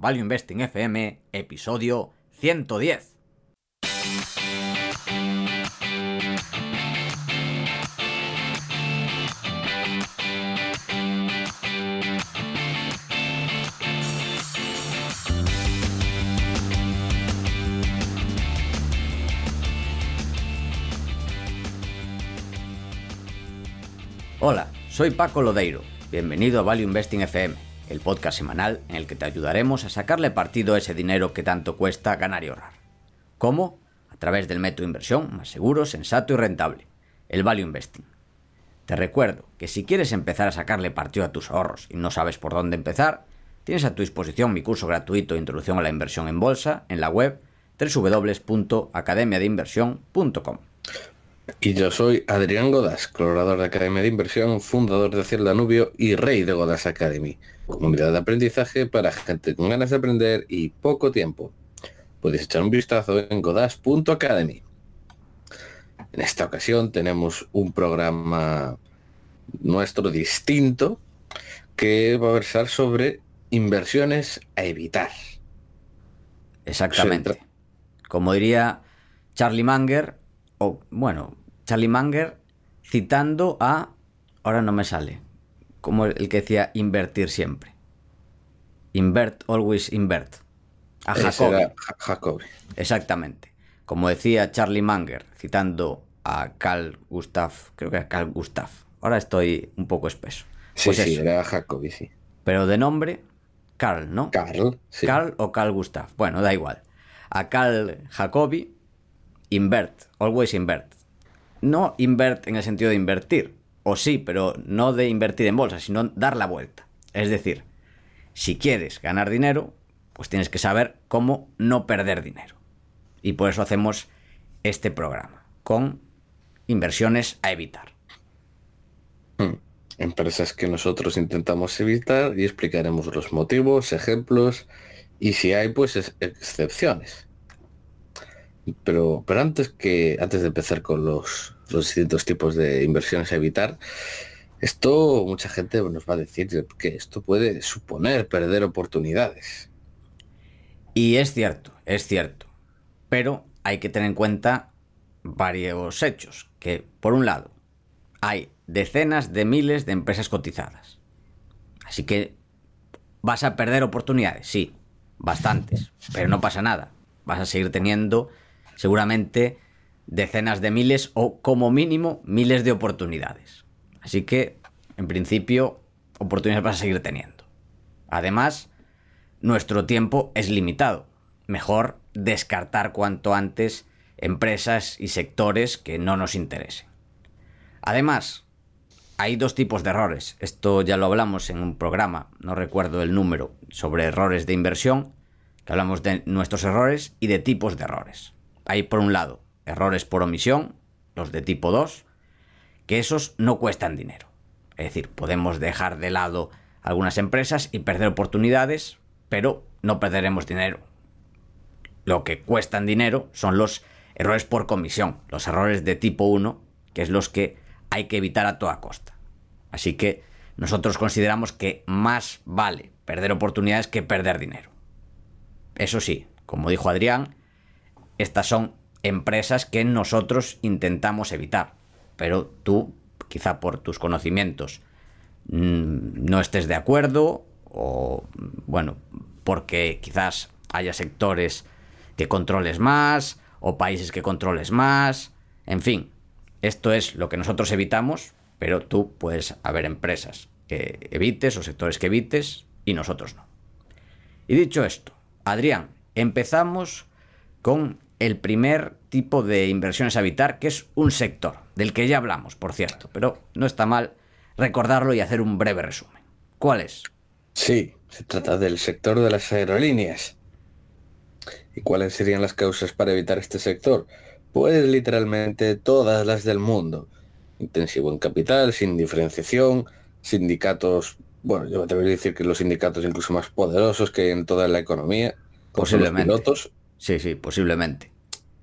Value Investing FM, episodio 110. Hola, soy Paco Lodeiro. Bienvenido a Value Investing FM, el podcast semanal en el que te ayudaremos a sacarle partido a ese dinero que tanto cuesta ganar y ahorrar. ¿Cómo? A través del método de inversión más seguro, sensato y rentable, el Value Investing. Te recuerdo que si quieres empezar a sacarle partido a tus ahorros y no sabes por dónde empezar, tienes a tu disposición mi curso gratuito de Introducción a la Inversión en Bolsa en la web www.academiadeinversión.com. Y yo soy Adrián Godas, colaborador de Academia de Inversión, fundador de Hacienda Danubio y rey de Godas Academy, comunidad de aprendizaje para gente con ganas de aprender y poco tiempo. Puedes echar un vistazo en godas.academy. En esta ocasión tenemos un programa nuestro distinto que va a versar sobre inversiones a evitar. Exactamente. Como diría Charlie Munger, o bueno, Charlie Munger citando a, ahora no me sale, como el que decía invertir siempre. Invert, always invert. A Jacobi. Exactamente. Como decía Charlie Munger, citando a Carl Gustav, creo que era Carl Gustav. Ahora estoy un poco espeso. Sí, pues sí, era Jacobi, sí. Pero de nombre, Carl, ¿no? Carl, sí. Carl o Carl Gustav. Bueno, da igual. A Carl Jacobi, invert, always invert no invert en el sentido de invertir, o sí, pero no de invertir en bolsa, sino dar la vuelta. Es decir, si quieres ganar dinero, pues tienes que saber cómo no perder dinero. Y por eso hacemos este programa, con inversiones a evitar. Hmm. Empresas que nosotros intentamos evitar y explicaremos los motivos, ejemplos y si hay pues excepciones. Pero, pero antes que antes de empezar con los, los distintos tipos de inversiones a evitar, esto mucha gente nos va a decir que esto puede suponer perder oportunidades. Y es cierto, es cierto. Pero hay que tener en cuenta varios hechos. Que, por un lado, hay decenas de miles de empresas cotizadas. Así que vas a perder oportunidades, sí, bastantes. Pero no pasa nada. Vas a seguir teniendo seguramente decenas de miles o como mínimo miles de oportunidades. Así que, en principio, oportunidades vas a seguir teniendo. Además, nuestro tiempo es limitado. Mejor descartar cuanto antes empresas y sectores que no nos interesen. Además, hay dos tipos de errores. Esto ya lo hablamos en un programa, no recuerdo el número, sobre errores de inversión, que hablamos de nuestros errores y de tipos de errores. Hay por un lado errores por omisión, los de tipo 2, que esos no cuestan dinero. Es decir, podemos dejar de lado algunas empresas y perder oportunidades, pero no perderemos dinero. Lo que cuestan dinero son los errores por comisión, los errores de tipo 1, que es los que hay que evitar a toda costa. Así que nosotros consideramos que más vale perder oportunidades que perder dinero. Eso sí, como dijo Adrián, estas son empresas que nosotros intentamos evitar. Pero tú, quizá por tus conocimientos, mm, no estés de acuerdo o, bueno, porque quizás haya sectores que controles más o países que controles más. En fin, esto es lo que nosotros evitamos, pero tú puedes haber empresas que evites o sectores que evites y nosotros no. Y dicho esto, Adrián, empezamos con el primer tipo de inversiones a evitar, que es un sector, del que ya hablamos, por cierto, pero no está mal recordarlo y hacer un breve resumen. ¿Cuál es? Sí, se trata del sector de las aerolíneas. ¿Y cuáles serían las causas para evitar este sector? Pues literalmente todas las del mundo. Intensivo en capital, sin diferenciación, sindicatos, bueno, yo te voy a decir que los sindicatos incluso más poderosos que en toda la economía, posiblemente. Los pilotos. Sí, sí, posiblemente.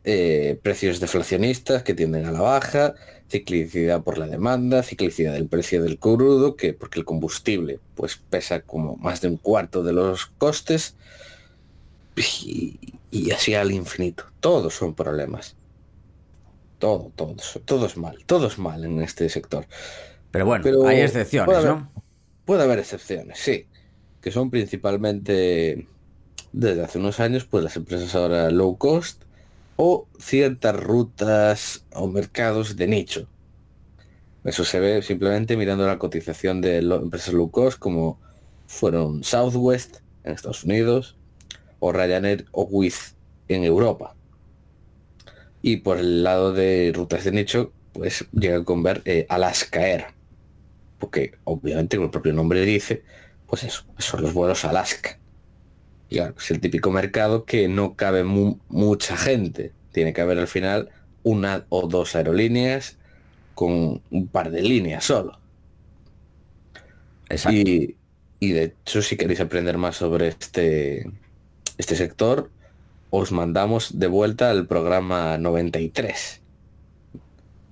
eh, precios deflacionistas que tienden a la baja, ciclicidad por la demanda, ciclicidad del precio del crudo, que porque el combustible pues pesa como más de un cuarto de los costes y, y así al infinito. Todos son problemas. Todo, todo, todo es mal, todo es mal en este sector. Pero bueno, hay excepciones, puede haber, ¿no? Puede haber excepciones, sí, que son principalmente desde hace unos años, pues las empresas ahora low cost o ciertas rutas o mercados de nicho. Eso se ve simplemente mirando la cotización de empresas low cost como fueron Southwest en Estados Unidos o Ryanair o Wizz en Europa. Y por el lado de rutas de nicho, pues llega con ver eh, Alaska Air. Porque obviamente como el propio nombre dice, pues eso, son los vuelos Alaska. Es el típico mercado que no cabe mu mucha gente. Tiene que haber al final una o dos aerolíneas con un par de líneas solo. Exacto. Y, y de hecho, si queréis aprender más sobre este, este sector, os mandamos de vuelta al programa 93,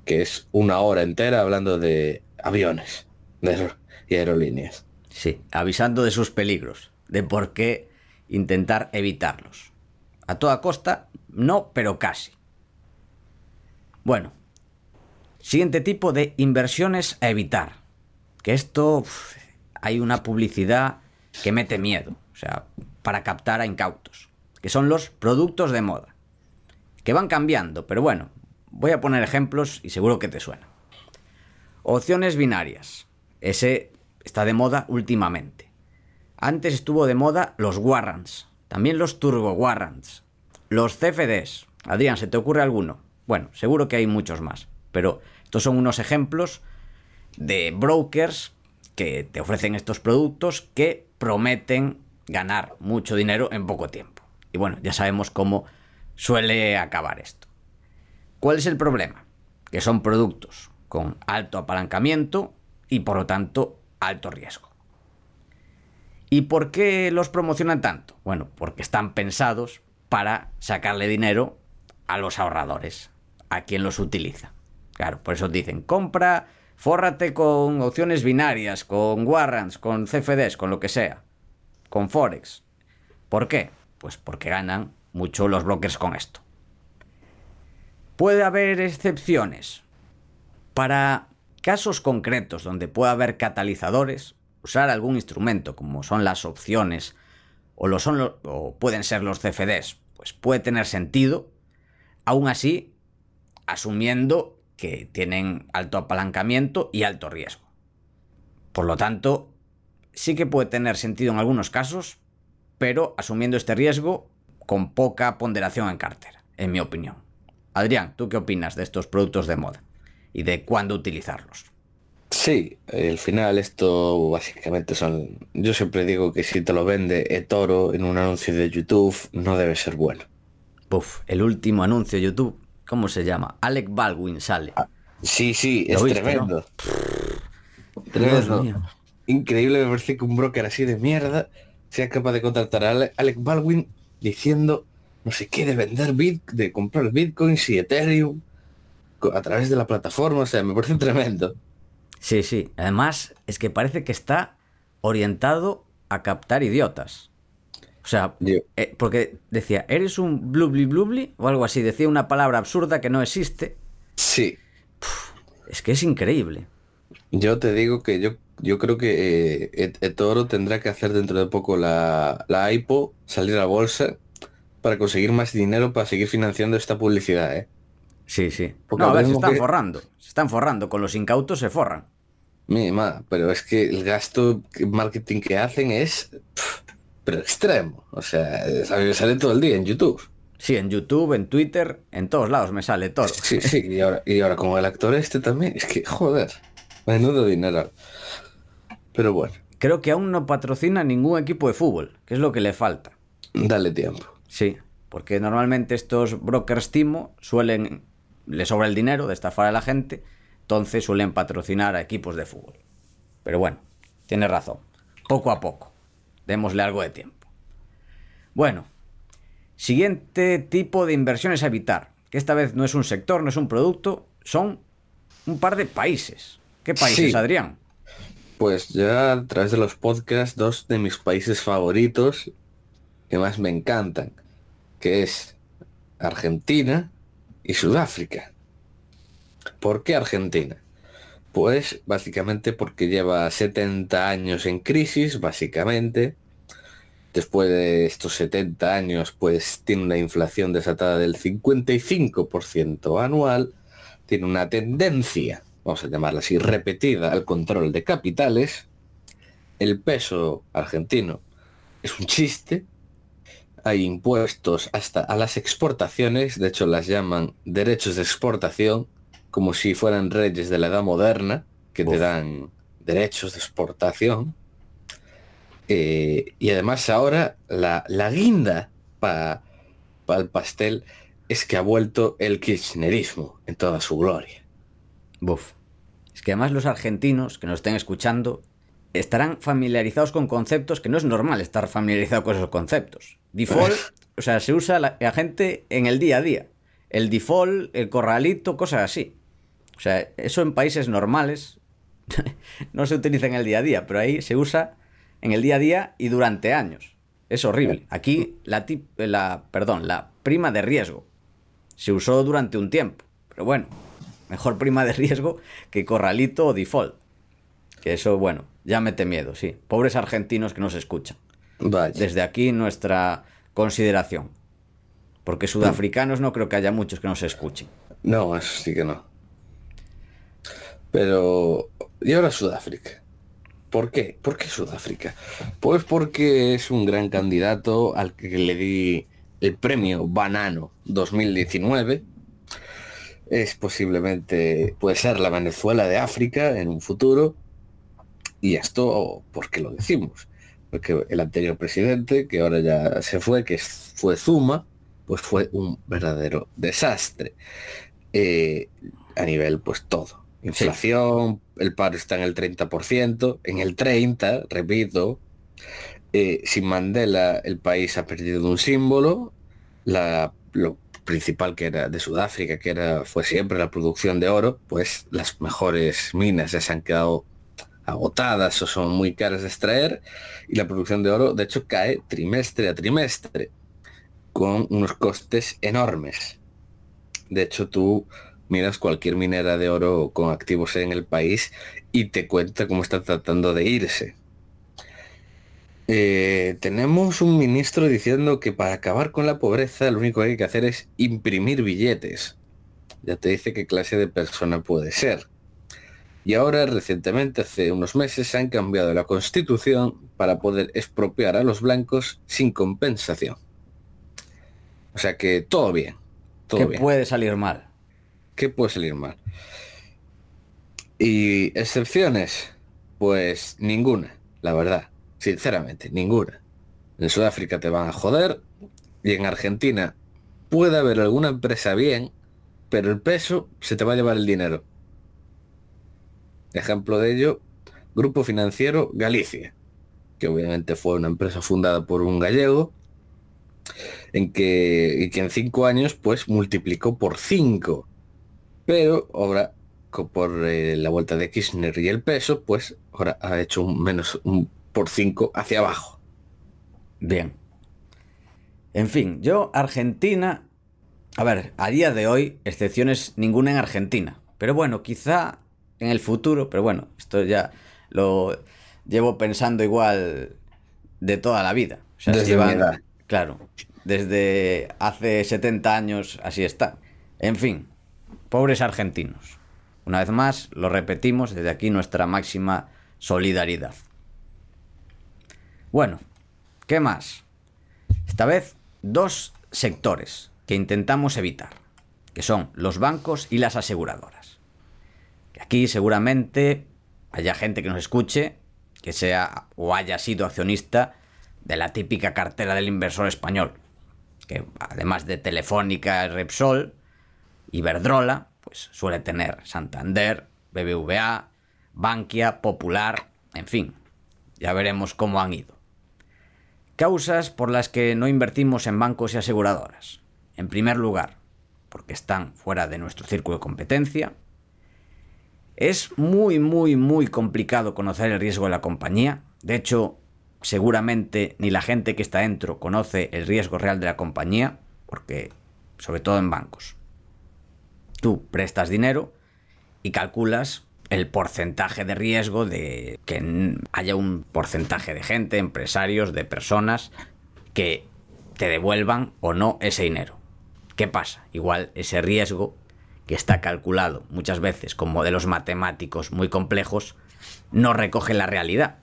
que es una hora entera hablando de aviones de, y aerolíneas. Sí, avisando de sus peligros, de por qué intentar evitarlos. A toda costa, no, pero casi. Bueno, siguiente tipo de inversiones a evitar. Que esto hay una publicidad que mete miedo, o sea, para captar a incautos, que son los productos de moda, que van cambiando, pero bueno, voy a poner ejemplos y seguro que te suena. Opciones binarias, ese está de moda últimamente. Antes estuvo de moda los warrants, también los turbo warrants, los CFDs. Adrián, ¿se te ocurre alguno? Bueno, seguro que hay muchos más, pero estos son unos ejemplos de brokers que te ofrecen estos productos que prometen ganar mucho dinero en poco tiempo. Y bueno, ya sabemos cómo suele acabar esto. ¿Cuál es el problema? Que son productos con alto apalancamiento y por lo tanto alto riesgo. ¿Y por qué los promocionan tanto? Bueno, porque están pensados para sacarle dinero a los ahorradores, a quien los utiliza. Claro, por eso dicen, compra, fórrate con opciones binarias, con warrants, con CFDs, con lo que sea, con Forex. ¿Por qué? Pues porque ganan mucho los brokers con esto. Puede haber excepciones. Para casos concretos donde pueda haber catalizadores, usar algún instrumento como son las opciones o, lo son o pueden ser los CFDs, pues puede tener sentido, aún así asumiendo que tienen alto apalancamiento y alto riesgo. Por lo tanto, sí que puede tener sentido en algunos casos, pero asumiendo este riesgo con poca ponderación en cartera, en mi opinión. Adrián, ¿tú qué opinas de estos productos de moda y de cuándo utilizarlos? Sí, al final esto básicamente son... Yo siempre digo que si te lo vende eToro en un anuncio de YouTube no debe ser bueno. Puf, el último anuncio de YouTube, ¿cómo se llama? Alec Baldwin sale. Ah, sí, sí, ¿Lo es viste, tremendo. Tremendo. Increíble, me parece que un broker así de mierda sea capaz de contratar a Ale- Alec Baldwin diciendo no sé qué de vender bit, de comprar bitcoins y Ethereum a través de la plataforma. O sea, me parece tremendo. Sí, sí. Además, es que parece que está orientado a captar idiotas. O sea, eh, porque decía, ¿eres un blubli blubli? O algo así. Decía una palabra absurda que no existe. Sí, Es que es increíble. yo te digo que yo, yo creo que eh, Et- eToro tendrá que hacer dentro de poco la, la IPO, salir a bolsa para conseguir más dinero para seguir financiando esta publicidad, ¿eh? Sí, sí. Porque No, a ver, se están que- forrando. Se están forrando. Con los incautos se forran. Mi ma, pero es que el gasto marketing que hacen es pero extremo. O sea, a mí me sale todo el día en YouTube. Sí, en YouTube, en Twitter, en todos lados me sale todo. Sí, sí, y ahora, y ahora con el actor este también, es que joder, menudo dinero. Pero bueno, Creo que aún no patrocina ningún equipo de fútbol, que es lo que le falta. dale tiempo. Sí, porque normalmente estos brokers timo suelen, le sobra el dinero de estafar a la gente, entonces suelen patrocinar a equipos de fútbol. Pero bueno, tiene razón. Poco a poco. Démosle algo de tiempo. Bueno, siguiente tipo de inversiones a evitar, que esta vez no es un sector, no es un producto, son un par de países. ¿Qué países, Sí. Adrián? Pues ya a través de los podcasts, dos de mis países favoritos que más me encantan, que es Argentina y Sudáfrica. ¿Por qué Argentina? Pues básicamente porque lleva 70 años en crisis, básicamente. Después de estos 70 años, pues tiene una inflación desatada del 55% anual, tiene una tendencia, vamos a llamarla así, repetida al control de capitales. El peso argentino es un chiste. Hay impuestos hasta a las exportaciones, de hecho las llaman derechos de exportación, como si fueran reyes de la edad moderna, que te dan derechos de exportación. Eh, y además ahora la, la guinda para el pastel es que ha vuelto el kirchnerismo en toda su gloria. Buf. Es que además los argentinos que nos estén escuchando estarán familiarizados con conceptos que no es normal estar familiarizado con esos conceptos. Default, o sea, se usa la, la gente en el día a día. El default, el corralito, cosas así. O sea, eso en países normales no se utiliza en el día a día, pero ahí se usa en el día a día y durante años. Es horrible. Aquí la, tip- la, perdón, la prima de riesgo se usó durante un tiempo. Pero bueno, mejor prima de riesgo que corralito o default. Que eso, bueno, ya mete miedo, sí. Pobres argentinos que nos escuchan. Vaya. Desde aquí nuestra consideración. Porque sudafricanos no creo que haya muchos que nos escuchen. No, eso sí que no. Pero... ¿Y ahora Sudáfrica? ¿Por qué? ¿Por qué Sudáfrica? Pues porque es un gran candidato al que le di el premio Banano 2019. Es posiblemente, puede ser la Venezuela de África en un futuro. Y esto, ¿por qué lo decimos? Porque el anterior presidente, que ahora ya se fue, que fue Zuma, pues fue un verdadero desastre. Eh, a nivel, pues todo. Inflación, el paro está en el 30%, en el 30%, repito. Eh, sin Mandela el país ha perdido un símbolo. Lo principal que era de Sudáfrica, que era, fue siempre la producción de oro, pues las mejores minas ya se han quedado agotadas o son muy caras de extraer y la producción de oro de hecho cae trimestre a trimestre con unos costes enormes. De hecho, tú miras cualquier minera de oro con activos en el país y te cuenta cómo está tratando de irse. Eh, tenemos un ministro diciendo que para acabar con la pobreza lo único que hay que hacer es imprimir billetes. Ya te dice qué clase de persona puede ser. Y ahora, recientemente, hace unos meses, han cambiado la constitución para poder expropiar a los blancos sin compensación. O sea que todo bien. Todo ¿Qué bien. puede salir mal? ¿Qué puede salir mal? Y excepciones, pues ninguna, la verdad. Sinceramente, ninguna. En Sudáfrica te van a joder y en Argentina puede haber alguna empresa bien, pero el peso se te va a llevar el dinero. Ejemplo de ello, Grupo Financiero Galicia, que obviamente fue una empresa fundada por un gallego, en que, y que en cinco años pues multiplicó por cinco. Pero ahora, por eh, la vuelta de Kirchner y el peso, pues ahora ha hecho un menos un por cinco hacia abajo. Bien. En fin, yo, Argentina. A ver, a día de hoy, excepciones ninguna en Argentina. Pero bueno, quizá en el futuro, pero bueno, esto ya lo llevo pensando igual de toda la vida. O sea, Desde mi edad. Claro, desde hace 70 años así está. En fin, pobres argentinos. Una vez más, lo repetimos, desde aquí nuestra máxima solidaridad. Bueno, ¿qué más? Esta vez dos sectores que intentamos evitar, que son los bancos y las aseguradoras. Aquí seguramente haya gente que nos escuche que sea o haya sido accionista de la típica cartera del inversor español, que además de Telefónica, Repsol, Iberdrola, pues suele tener Santander, BBVA, Bankia, Popular, en fin, ya veremos cómo han ido. Causas por las que no invertimos en bancos y aseguradoras. En primer lugar, porque están fuera de nuestro círculo de competencia. Es muy, muy, muy complicado conocer el riesgo de la compañía. De hecho, seguramente ni la gente que está dentro conoce el riesgo real de la compañía, porque sobre todo en bancos. Tú prestas dinero y calculas el porcentaje de riesgo de que haya un porcentaje de gente, empresarios, de personas que te devuelvan o no ese dinero. ¿Qué pasa? Igual ese riesgo que está calculado muchas veces con modelos matemáticos muy complejos no recoge la realidad.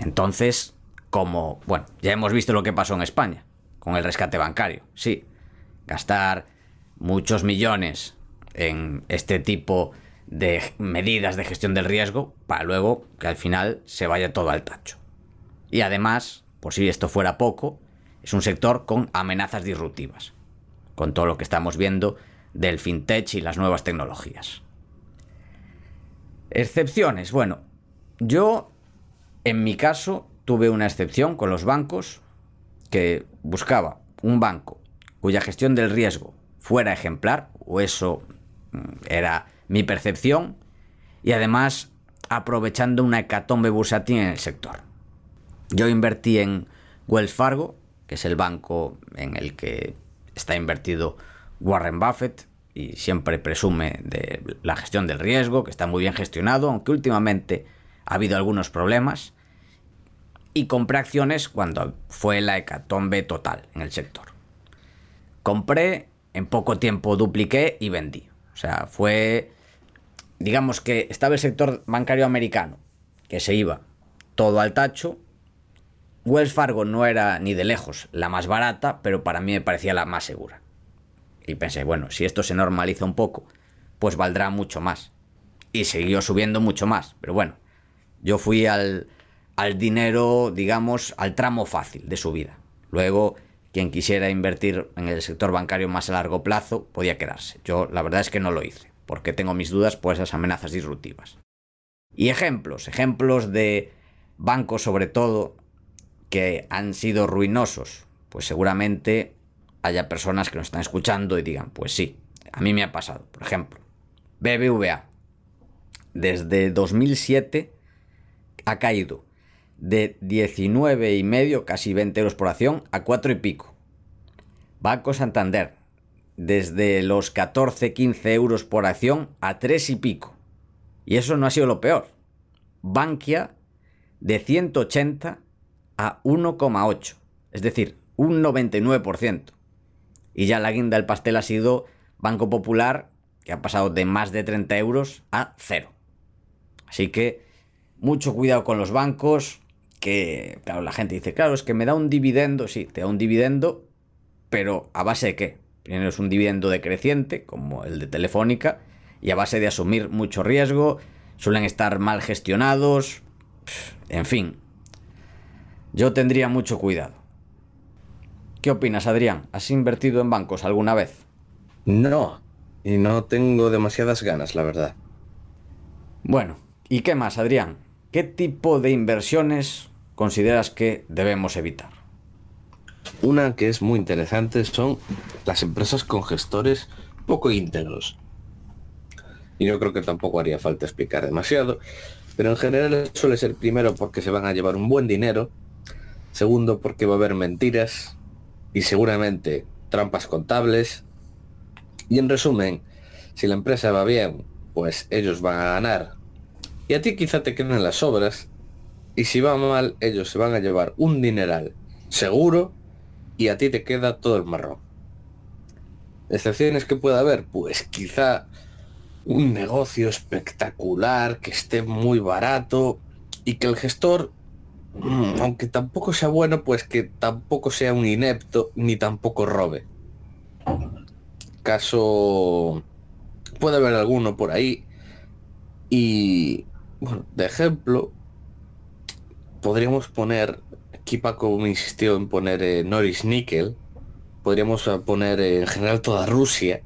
Entonces, como, bueno, ya hemos visto lo que pasó en España con el rescate bancario. Sí, gastar muchos millones en este tipo de medidas de gestión del riesgo para luego que al final se vaya todo al tacho. Y además, por si esto fuera poco, es un sector con amenazas disruptivas, con todo lo que estamos viendo del fintech y las nuevas tecnologías. Excepciones. Bueno, yo en mi caso tuve una excepción con los bancos que buscaba un banco cuya gestión del riesgo fuera ejemplar, o eso era mi percepción, y además aprovechando una hecatombe bursátil en el sector. Yo invertí en Wells Fargo, que es el banco en el que está invertido Warren Buffett y siempre presume de la gestión del riesgo, que está muy bien gestionado, aunque últimamente ha habido algunos problemas. Y compré acciones cuando fue la hecatombe total en el sector. Compré, en poco tiempo dupliqué y vendí. O sea, fue, digamos que estaba el sector bancario americano, que se iba todo al tacho. Wells Fargo no era ni de lejos la más barata, pero para mí me parecía la más segura. Y pensé, bueno, si esto se normaliza un poco, pues valdrá mucho más. Y siguió subiendo mucho más. Pero bueno, yo fui al, al dinero, digamos, al tramo fácil de su vida. Luego quien quisiera invertir en el sector bancario más a largo plazo podía quedarse. Yo la verdad es que no lo hice, porque tengo mis dudas por esas amenazas disruptivas. Y ejemplos, ejemplos de bancos sobre todo que han sido ruinosos, pues seguramente haya personas que nos están escuchando y digan, pues sí, a mí me ha pasado. Por ejemplo, BBVA, desde 2007 ha caído de 19 y medio, casi 20 euros por acción, a 4 y pico. Banco Santander, desde los 14, 15 euros por acción a 3 y pico. Y eso no ha sido lo peor. Bankia, de 180 a 1,8. Es decir, un 99%. Y ya la guinda del pastel ha sido Banco Popular, que ha pasado de más de 30 euros a cero. Así que mucho cuidado con los bancos, que, claro, la gente dice, claro, es que me da un dividendo, sí, te da un dividendo, pero ¿a base de qué? Primero es un dividendo decreciente, como el de Telefónica, y a base de asumir mucho riesgo, suelen estar mal gestionados, en fin. Yo tendría mucho cuidado. ¿Qué opinas, Adrián? ¿Has invertido en bancos alguna vez? No, y no tengo demasiadas ganas, la verdad. Bueno, ¿y qué más, Adrián? ¿Qué tipo de inversiones consideras que debemos evitar? Una que es muy interesante son las empresas con gestores poco íntegros. Y yo creo que tampoco haría falta explicar demasiado, pero en general suele ser primero porque se van a llevar un buen dinero, segundo porque va a haber mentiras y seguramente trampas contables. Y en resumen, si la empresa va bien, pues ellos van a ganar. Y a ti quizá te queden las obras y si va mal, ellos se van a llevar un dineral seguro y a ti te queda todo el marrón. ¿Excepciones que pueda haber? Pues quizá un negocio espectacular, que esté muy barato y que el gestor, mm, aunque tampoco sea bueno, pues que tampoco sea un inepto ni tampoco robe. Caso... Puede haber alguno por ahí. Y, bueno, de ejemplo, podríamos poner, aquí Paco me insistió en poner eh, Norris Nickel, podríamos poner eh, en general toda Rusia.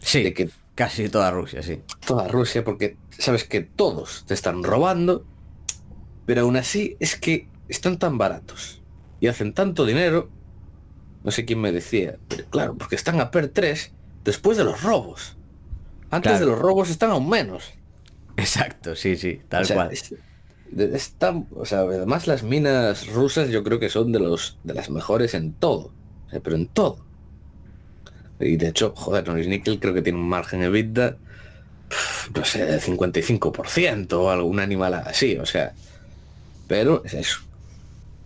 Sí, de que, casi toda Rusia, sí. Toda Rusia, porque sabes que todos te están robando, pero aún así es que están tan baratos y hacen tanto dinero, no sé quién me decía, pero claro, porque están a PER 3, después de los robos. Antes Claro. de los robos están aún menos. Exacto, sí, sí, tal O sea, cual. es- están- o sea, además las minas rusas yo creo que son de los de las mejores en todo. O sea, pero en todo. Y de hecho, joder, Noris Nickel creo que tiene un margen EBITDA, no sé, del 55% o algún animal así, o sea. Pero es eso.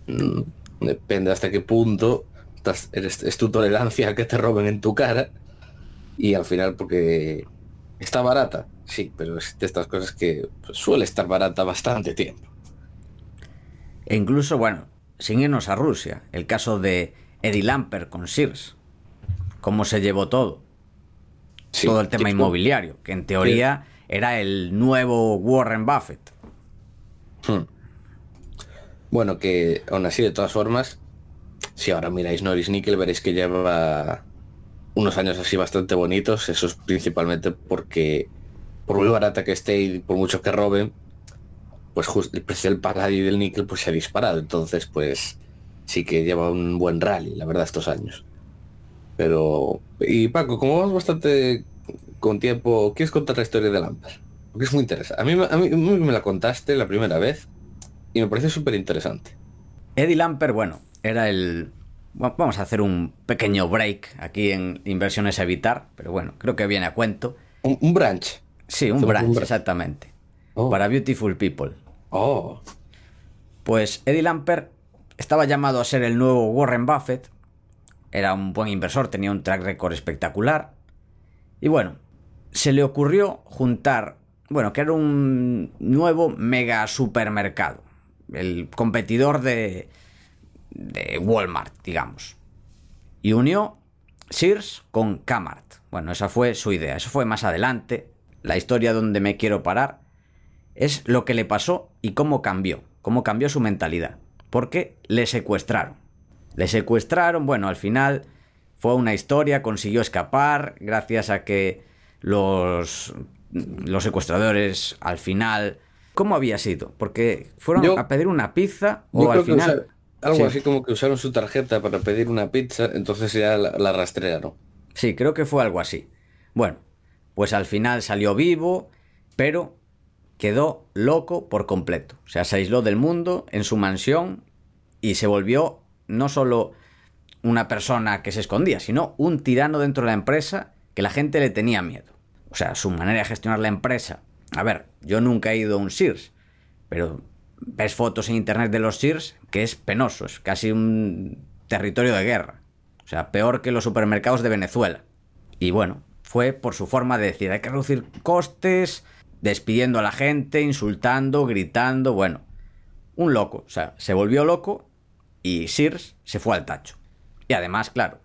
Mm, Depende hasta qué punto estás- eres- es tu tolerancia a que te roben en tu cara. Y al final porque está barata, sí, pero es de estas cosas que pues, suele estar barata bastante tiempo. E incluso, bueno, sin irnos a Rusia, el caso de Eddie Lamper con Sears. Cómo se llevó todo. Sí, todo el tema tipo, inmobiliario, que en teoría era el nuevo Warren Buffett. hmm. Bueno, que aún así, de todas formas, si ahora miráis Norris Nickel, veréis que lleva unos años así bastante bonitos. Eso es principalmente porque, por muy barata que esté y por mucho que roben, pues justo el precio del paladio y del níquel pues se ha disparado. Entonces, pues sí que lleva un buen rally, la verdad, estos años. Pero, y Paco, como vamos bastante con tiempo, ¿quieres contar la historia de Lamper? Porque es muy interesante. A mí, a mí- me la contaste la primera vez y me pareció súper interesante. Eddie Lamper, bueno, era el... va- Vamos a hacer un pequeño break aquí en inversiones a evitar, pero bueno, creo que viene a cuento. Un, un branch. Sí, un Hacemos un branch, branch. exactamente. Oh. Para Beautiful People. Oh, Pues Eddie Lamper estaba llamado a ser el nuevo Warren Buffett. Era un buen inversor, tenía un track record espectacular. Y bueno, se le ocurrió juntar, bueno, que era un nuevo mega supermercado. El competidor de, de Walmart, digamos. Y unió Sears con Kmart. Bueno, esa fue su idea. Eso fue más adelante. La historia donde me quiero parar es lo que le pasó y cómo cambió, cómo cambió su mentalidad. Porque le secuestraron. Le secuestraron, bueno, al final fue una historia, consiguió escapar gracias a que los, los secuestradores al final... ¿Cómo había sido? Porque fueron Yo- a pedir una pizza o al que final... algo Sí. así como que usaron su tarjeta para pedir una pizza, entonces ya la, la rastrearon. Sí, creo que fue algo así. Bueno, pues al final salió vivo, pero quedó loco por completo. O sea, se aisló del mundo en su mansión y se volvió no solo una persona que se escondía, sino un tirano dentro de la empresa que la gente le tenía miedo. O sea, su manera de gestionar la empresa. A ver, yo nunca he ido a un Sears, pero ves fotos en internet de los Sears que es penoso, es casi un territorio de guerra. O sea, peor que los supermercados de Venezuela. Y bueno, fue por su forma de decir, hay que reducir costes, despidiendo a la gente, insultando, gritando, bueno, un loco. O sea, se volvió loco y Sears se fue al tacho. Y además, claro,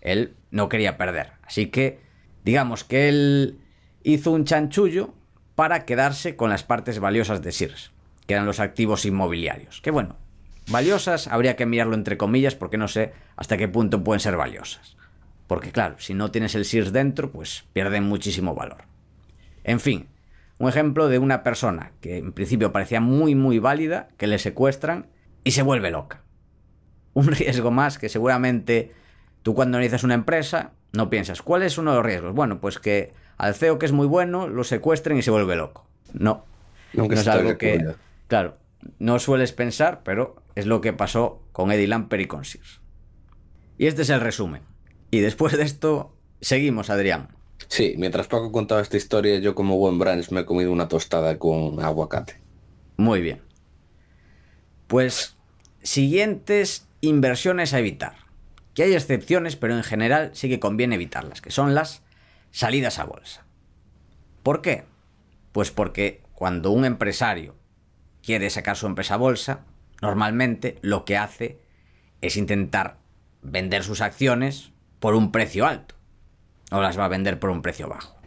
él no quería perder. Así que, digamos que él hizo un chanchullo para quedarse con las partes valiosas de Sears, que eran los activos inmobiliarios. Que bueno, valiosas habría que mirarlo entre comillas porque no sé hasta qué punto pueden ser valiosas. Porque claro, si no tienes el Sears dentro, pues pierden muchísimo valor. En fin, un ejemplo de una persona que en principio parecía muy muy válida, que le secuestran y se vuelve loca. Un riesgo más que seguramente tú cuando analizas una empresa no piensas, ¿cuál es uno de los riesgos? Bueno, pues que al CEO que es muy bueno lo secuestren y se vuelve loco. No, no es algo que. Claro, no sueles pensar, pero es lo que pasó con Eddie Lamper y con Sears. Y este es el resumen. Y después de esto, seguimos, Adrián. Sí, mientras Paco contaba esta historia, yo como buen branch me he comido una tostada con aguacate. Muy bien. Pues siguientes inversiones a evitar. Que hay excepciones, pero en general sí que conviene evitarlas, que son las salidas a bolsa. ¿Por qué? Pues porque cuando un empresario quiere sacar su empresa a bolsa, normalmente lo que hace es intentar vender sus acciones por un precio alto. No las va a vender por un precio bajo.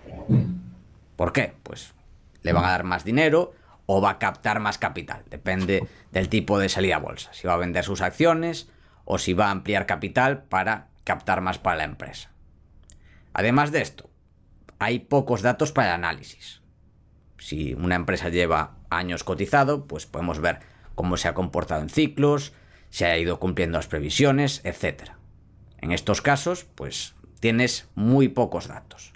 ¿Por qué? Pues le van a dar más dinero o va a captar más capital. Depende del tipo de salida a bolsa. Si va a vender sus acciones o si va a ampliar capital para captar más para la empresa. Además de esto, hay pocos datos para el análisis. Si una empresa lleva años cotizado, pues podemos ver cómo se ha comportado en ciclos, se ha ido cumpliendo las previsiones, etc. En estos casos, pues tienes muy pocos datos.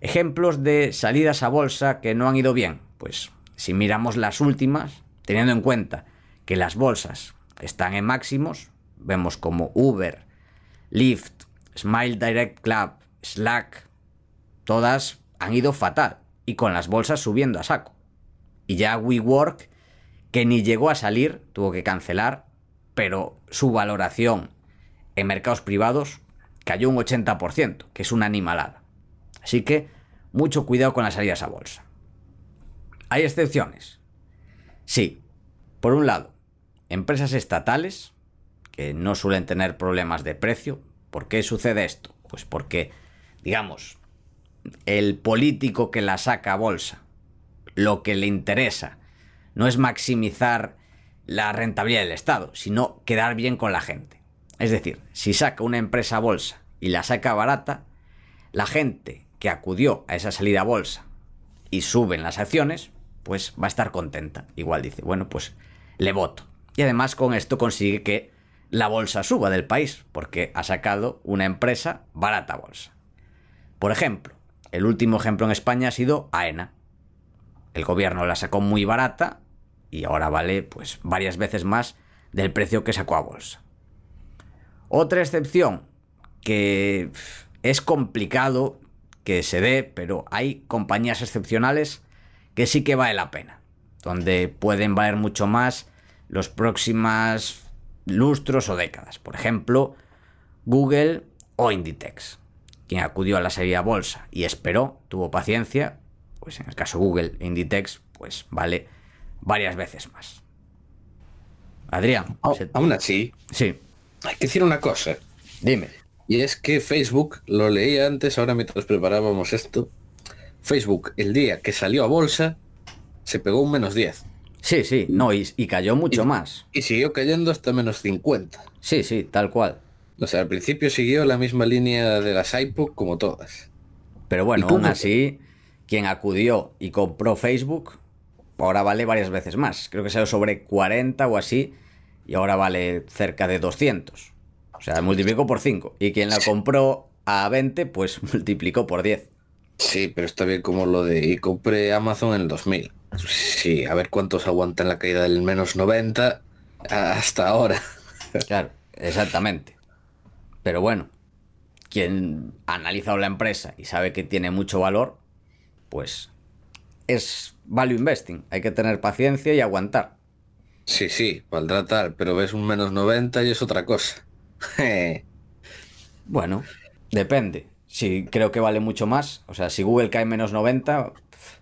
Ejemplos de salidas a bolsa que no han ido bien. Pues si miramos las últimas, teniendo en cuenta que las bolsas están en máximos, vemos como Uber, Lyft, Smile Direct Club, Slack, todas han ido fatal y con las bolsas subiendo a saco. Y ya WeWork, que ni llegó a salir, tuvo que cancelar, pero su valoración en mercados privados cayó un 80%, que es una animalada. Así que mucho cuidado con las salidas a bolsa. ¿Hay excepciones? Sí. Por un lado, empresas estatales, que no suelen tener problemas de precio. ¿Por qué sucede esto? Pues porque, digamos, el político que la saca a bolsa, lo que le interesa no es maximizar la rentabilidad del Estado, sino quedar bien con la gente. Es decir, si saca una empresa a bolsa y la saca barata, la gente que acudió a esa salida a bolsa y suben las acciones, pues va a estar contenta. Igual dice, bueno, pues le voto. Y además con esto consigue que la bolsa suba del país, porque ha sacado una empresa barata bolsa. Por ejemplo, el último ejemplo en España ha sido AENA. El gobierno la sacó muy barata y ahora vale pues varias veces más del precio que sacó a bolsa. Otra excepción que es complicado que se dé, pero hay compañías excepcionales que sí que vale la pena, donde pueden valer mucho más los próximos lustros o décadas. Por ejemplo, Google o Inditex. Quien acudió a la serie bolsa y esperó, tuvo paciencia, pues en el caso Google Inditex, pues vale varias veces más. Adrián. Aún así. Sí. Hay que decir una cosa. Dime. Y es que Facebook, lo leí antes, ahora mientras preparábamos esto, Facebook el día que salió a bolsa se pegó un menos 10. Sí, sí, no, y, cayó mucho más. Y siguió cayendo hasta menos 50. Sí, sí, tal cual. O sea, al principio siguió la misma línea de las iPod como todas. Pero bueno, aún así, quien acudió y compró Facebook, ahora vale varias veces más. Creo que salió sobre 40 o así, y ahora vale cerca de 200. O sea, multiplicó por 5. Y quien la compró a 20, pues multiplicó por 10. Sí, pero está bien como lo de... Y compré Amazon en el 2000. Sí, a ver cuántos aguantan la caída del menos 90 hasta ahora. Claro, exactamente. Pero bueno, quien ha analizado la empresa y sabe que tiene mucho valor, pues es value investing. Hay que tener paciencia y aguantar. Sí, sí, valdrá tal, pero ves un menos 90 y es otra cosa. bueno, depende. Si creo que vale mucho más. O sea, si Google cae menos 90,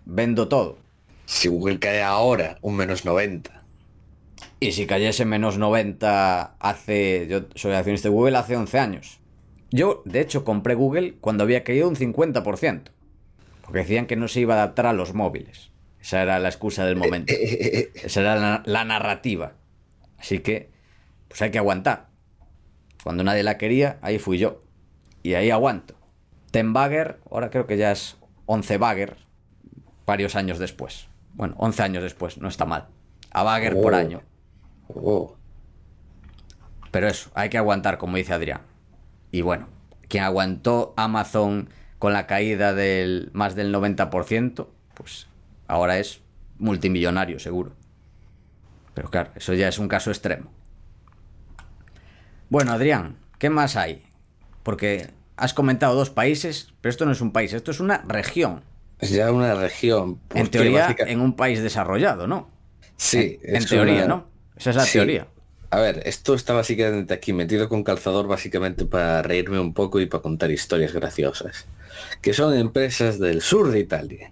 vendo todo. Si Google cae ahora un menos 90. Y si cayese menos 90 hace... Yo soy accionista de Google hace 11 años. Yo, de hecho, compré Google cuando había caído un 50%. Porque decían que no se iba a adaptar a los móviles. Esa era la excusa del momento. Esa era la, la narrativa. Así que, pues hay que aguantar. Cuando nadie la quería, ahí fui yo. Y ahí aguanto. Ten Bagger, ahora creo que ya es 11 Bagger, varios años después. Bueno, 11 años después, no está mal. A Bagger por oh. año. Oh. Pero eso, hay que aguantar, como dice Adrián. Y bueno, quien aguantó Amazon con la caída del más del 90%, pues ahora es multimillonario, seguro. Pero claro, eso ya es un caso extremo. Bueno, Adrián, ¿qué más hay? Porque has comentado dos países, pero esto no es un país, esto es una región. Es ya una región. En teoría, en un país desarrollado, ¿no? Sí. En, teoría, ¿no? Esa es la teoría. A ver, esto está básicamente aquí metido con calzador básicamente para reírme un poco y para contar historias graciosas. Que son empresas del sur de Italia.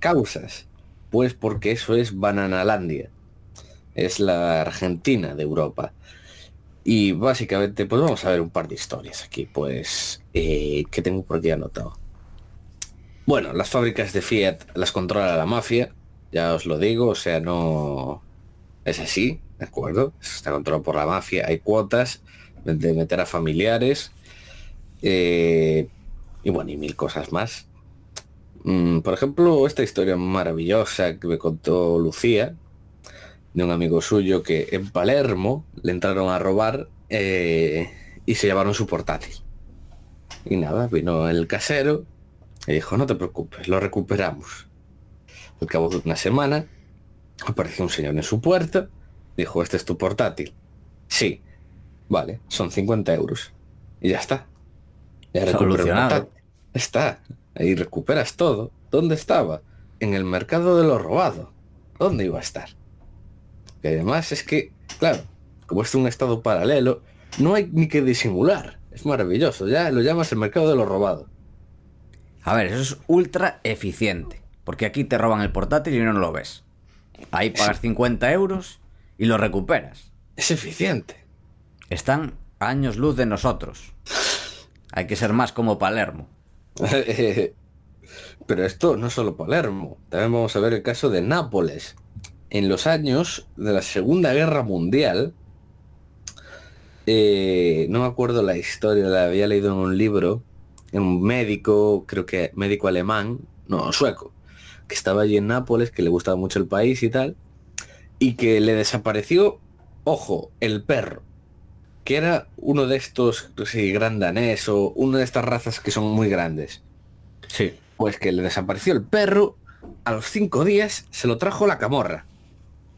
Causas. Pues porque eso es Bananalandia. Es la Argentina de Europa. Y básicamente, pues vamos a ver un par de historias aquí, pues, eh, que tengo por aquí anotado. Bueno, las fábricas de Fiat las controla la mafia, ya os lo digo, o sea, no... Es así, ¿de acuerdo? Está controlado por la mafia, hay cuotas de meter a familiares, eh, y bueno, y mil cosas más. Mm, por ejemplo, esta historia maravillosa que me contó Lucía, de un amigo suyo que en Palermo le entraron a robar eh, y se llevaron su portátil. Y nada, vino el casero y dijo, no te preocupes, lo recuperamos. Al cabo de una semana, apareció un señor en su puerta, dijo, este es tu portátil. Sí, vale, son 50 euros. Y ya está. Ya Solucionado. Está. Ahí recuperas todo. ¿Dónde estaba? En el mercado de lo robado. ¿Dónde iba a estar? Y además es que, claro, como es un estado paralelo, no hay ni que disimular. Es maravilloso. Ya lo llamas el mercado de lo robado. A ver, eso es ultra eficiente. Porque aquí te roban el portátil y no lo ves. Ahí pagas 50 euros y lo recuperas. Es eficiente. Están a años luz de nosotros. Hay que ser más como Palermo. Pero esto no es solo Palermo. También vamos a ver el caso de Nápoles. En los años de la Segunda Guerra Mundial, eh, no me acuerdo la historia, la había leído en un libro, en un médico, creo que médico alemán, no, sueco, que estaba allí en Nápoles, que le gustaba mucho el país y tal, y que le desapareció, ojo, el perro, que era uno de estos, no sé, gran danés o una de estas razas que son muy grandes. Sí. Pues que le desapareció el perro, a los cinco días se lo trajo la camorra.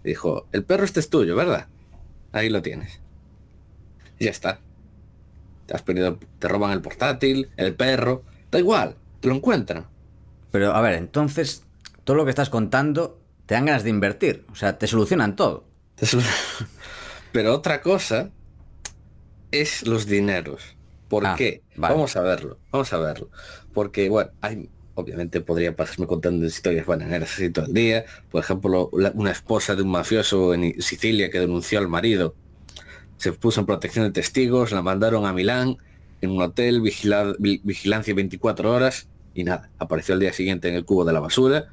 Y dijo, el perro este es tuyo, ¿verdad? Ahí lo tienes. Y ya está. Te has perdido, te roban el portátil, el perro, da igual, te lo encuentran. Pero a ver, entonces, todo lo que estás contando te dan ganas de invertir. O sea, te solucionan todo. Pero otra cosa es los dineros. ¿Por Ah, qué? vale. Vamos a verlo, vamos a verlo. Porque, bueno, hay, obviamente podría pasarme contando historias bananeras así todo el día. Por ejemplo, la- una esposa de un mafioso en Sicilia que denunció al marido. Se puso en protección de testigos, la mandaron a Milán, en un hotel, vigila- vi- vigilancia 24 horas, y nada, apareció al día siguiente en el cubo de la basura.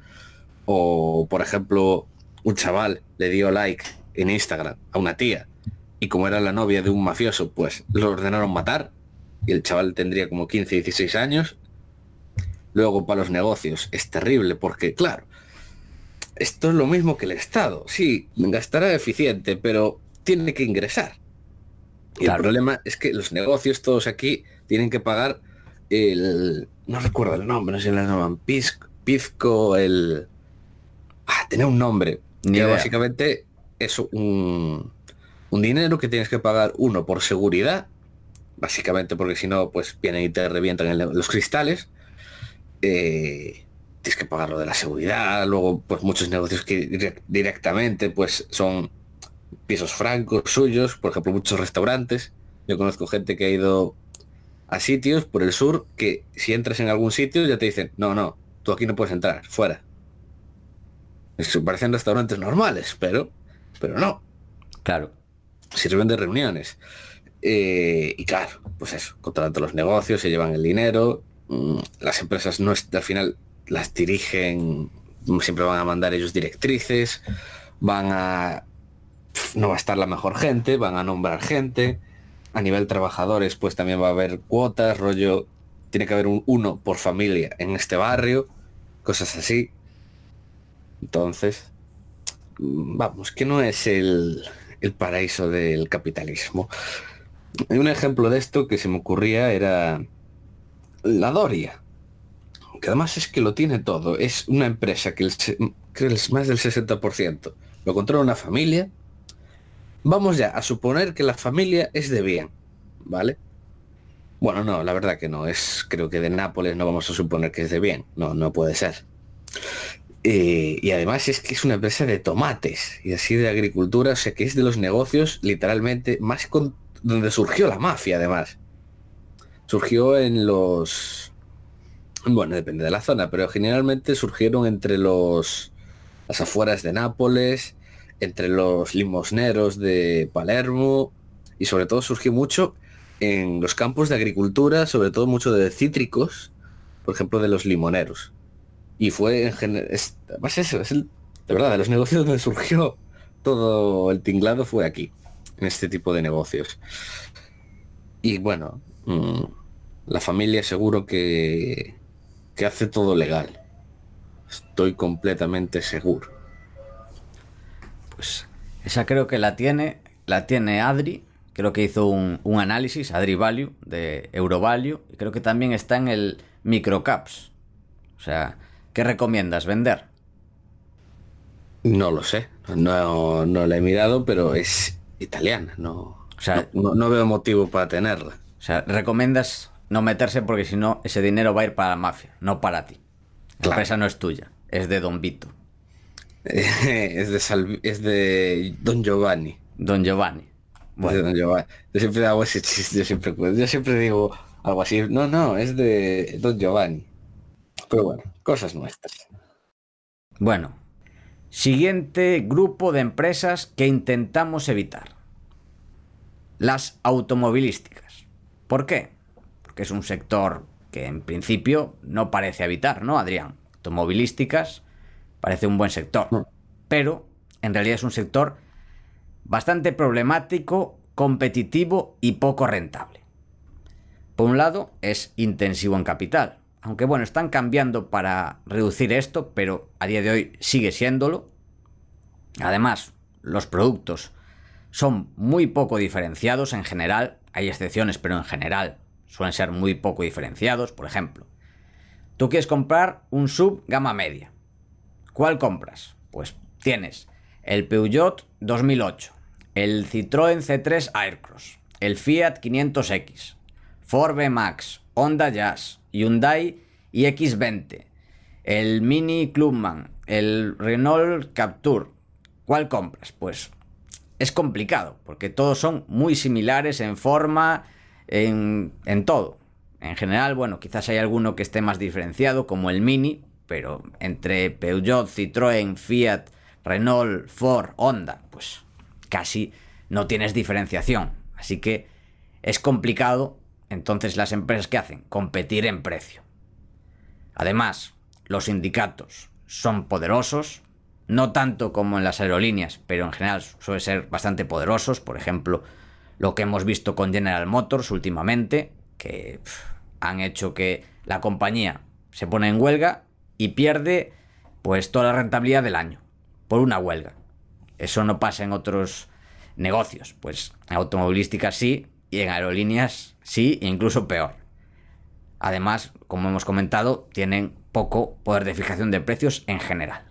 O, por ejemplo, un chaval le dio like en Instagram a una tía y como era la novia de un mafioso, pues lo ordenaron matar y el chaval tendría como 15, 16 años. Luego para los negocios es terrible porque, claro, esto es lo mismo que el Estado. Sí, gastará eficiente, pero tiene que ingresar. Y Claro. el problema es que los negocios todos aquí tienen que pagar el... No recuerdo el nombre, no sé si le llaman Pisco, Pizco, el... Ah, tiene un nombre. Ni que básicamente es un, un dinero que tienes que pagar uno por seguridad, básicamente porque si no, pues vienen y te revientan en los cristales. Eh, tienes que pagar lo de la seguridad, luego pues muchos negocios que direc- directamente pues son pisos francos suyos, por ejemplo muchos restaurantes. Yo conozco gente que ha ido a sitios por el sur que si entras en algún sitio ya te dicen, no, no, tú aquí no puedes entrar, fuera. Es- Parecen restaurantes normales, pero, pero no, Claro. sirven de reuniones. Eh, y claro, pues eso, contratan los negocios, se llevan el dinero, mm, las empresas no al final las dirigen, siempre van a mandar ellos directrices, van a no va a estar la mejor gente, van a nombrar gente, a nivel trabajadores pues también va a haber cuotas, rollo, tiene que haber un uno por familia en este barrio, cosas así. Entonces, mm, vamos, que no es el, el paraíso del capitalismo. Y Un ejemplo de esto que se me ocurría era la Doria, que además es que lo tiene todo. Es una empresa que, que es más del 60%. Lo controla una familia. Vamos ya a suponer que la familia es de bien, ¿vale? Bueno, no, la verdad que no. Es, creo que de Nápoles no vamos a suponer que es de bien. No, no puede ser. Eh, y además es que es una empresa de tomates y así de agricultura, o sea que es de los negocios literalmente más con, donde surgió la mafia además. Surgió en los... Bueno, depende de la zona, pero generalmente surgieron entre los... las afueras de Nápoles, entre los limosneros de Palermo y sobre todo surgió mucho en los campos de agricultura, sobre todo mucho de cítricos, por ejemplo de los limoneros. Y fue en general, es, además eso, es el, de verdad, de los negocios donde surgió todo el tinglado fue aquí, en este tipo de negocios. Y bueno, mm, la familia seguro que, que hace todo legal. Estoy completamente seguro. Pues esa creo que la tiene, la tiene Adri, creo que hizo un, un análisis, Adri Value, de Eurovalue, y creo que también está en el Microcaps. O sea, ¿qué recomiendas vender? No lo sé, no, no la he mirado, pero es italiana, no, O sea, no, no veo motivo para tenerla. O sea, recomiendas no meterse porque si no, ese dinero va a ir para la mafia, no para ti. La Claro. empresa no es tuya, es de Don Vito, es de Salvi- es de Don Giovanni. Don Giovanni. Bueno, Don Giovanni. Yo siempre hago ese chiste, yo siempre, yo siempre digo algo así. No, no, es de Don Giovanni. Pero bueno, cosas nuestras. bueno. Siguiente grupo de empresas que intentamos evitar. Las automovilísticas. ¿Por qué? Porque es un sector que en principio no parece evitar, ¿no, Adrián? Automovilísticas parece un buen sector. Pero en realidad es un sector bastante problemático, competitivo y poco rentable. Por un lado, es intensivo en capital. Aunque bueno, están cambiando para reducir esto, pero a día de hoy sigue siéndolo. Además, los productos son muy poco diferenciados en general. Hay excepciones, pero en general suelen ser muy poco diferenciados. Por ejemplo, tú quieres comprar un sub gama media. ¿Cuál compras? Pues tienes el Peugeot 2008, el Citroën C3 Aircross, el Fiat 500X, Ford B-Max, Honda Jazz, Hyundai iX20, el Mini Clubman, el Renault Captur. ¿Cuál compras? Pues es complicado, porque todos son muy similares en forma, en, en todo. En general, bueno, quizás hay alguno que esté más diferenciado, como el Mini, pero entre Peugeot, Citroën, Fiat, Renault, Ford, Honda, pues casi no tienes diferenciación. Así que es complicado, entonces las empresas que hacen, competir en precio. Además, los sindicatos son poderosos, no tanto como en las aerolíneas, pero en general suelen ser bastante poderosos. Por ejemplo, lo que hemos visto con General Motors últimamente, que han hecho que la compañía se pone en huelga y pierde pues toda la rentabilidad del año por una huelga. Eso no pasa en otros negocios, pues en automovilística sí y en aerolíneas sí e incluso peor. Además, como hemos comentado, tienen poco poder de fijación de precios en general.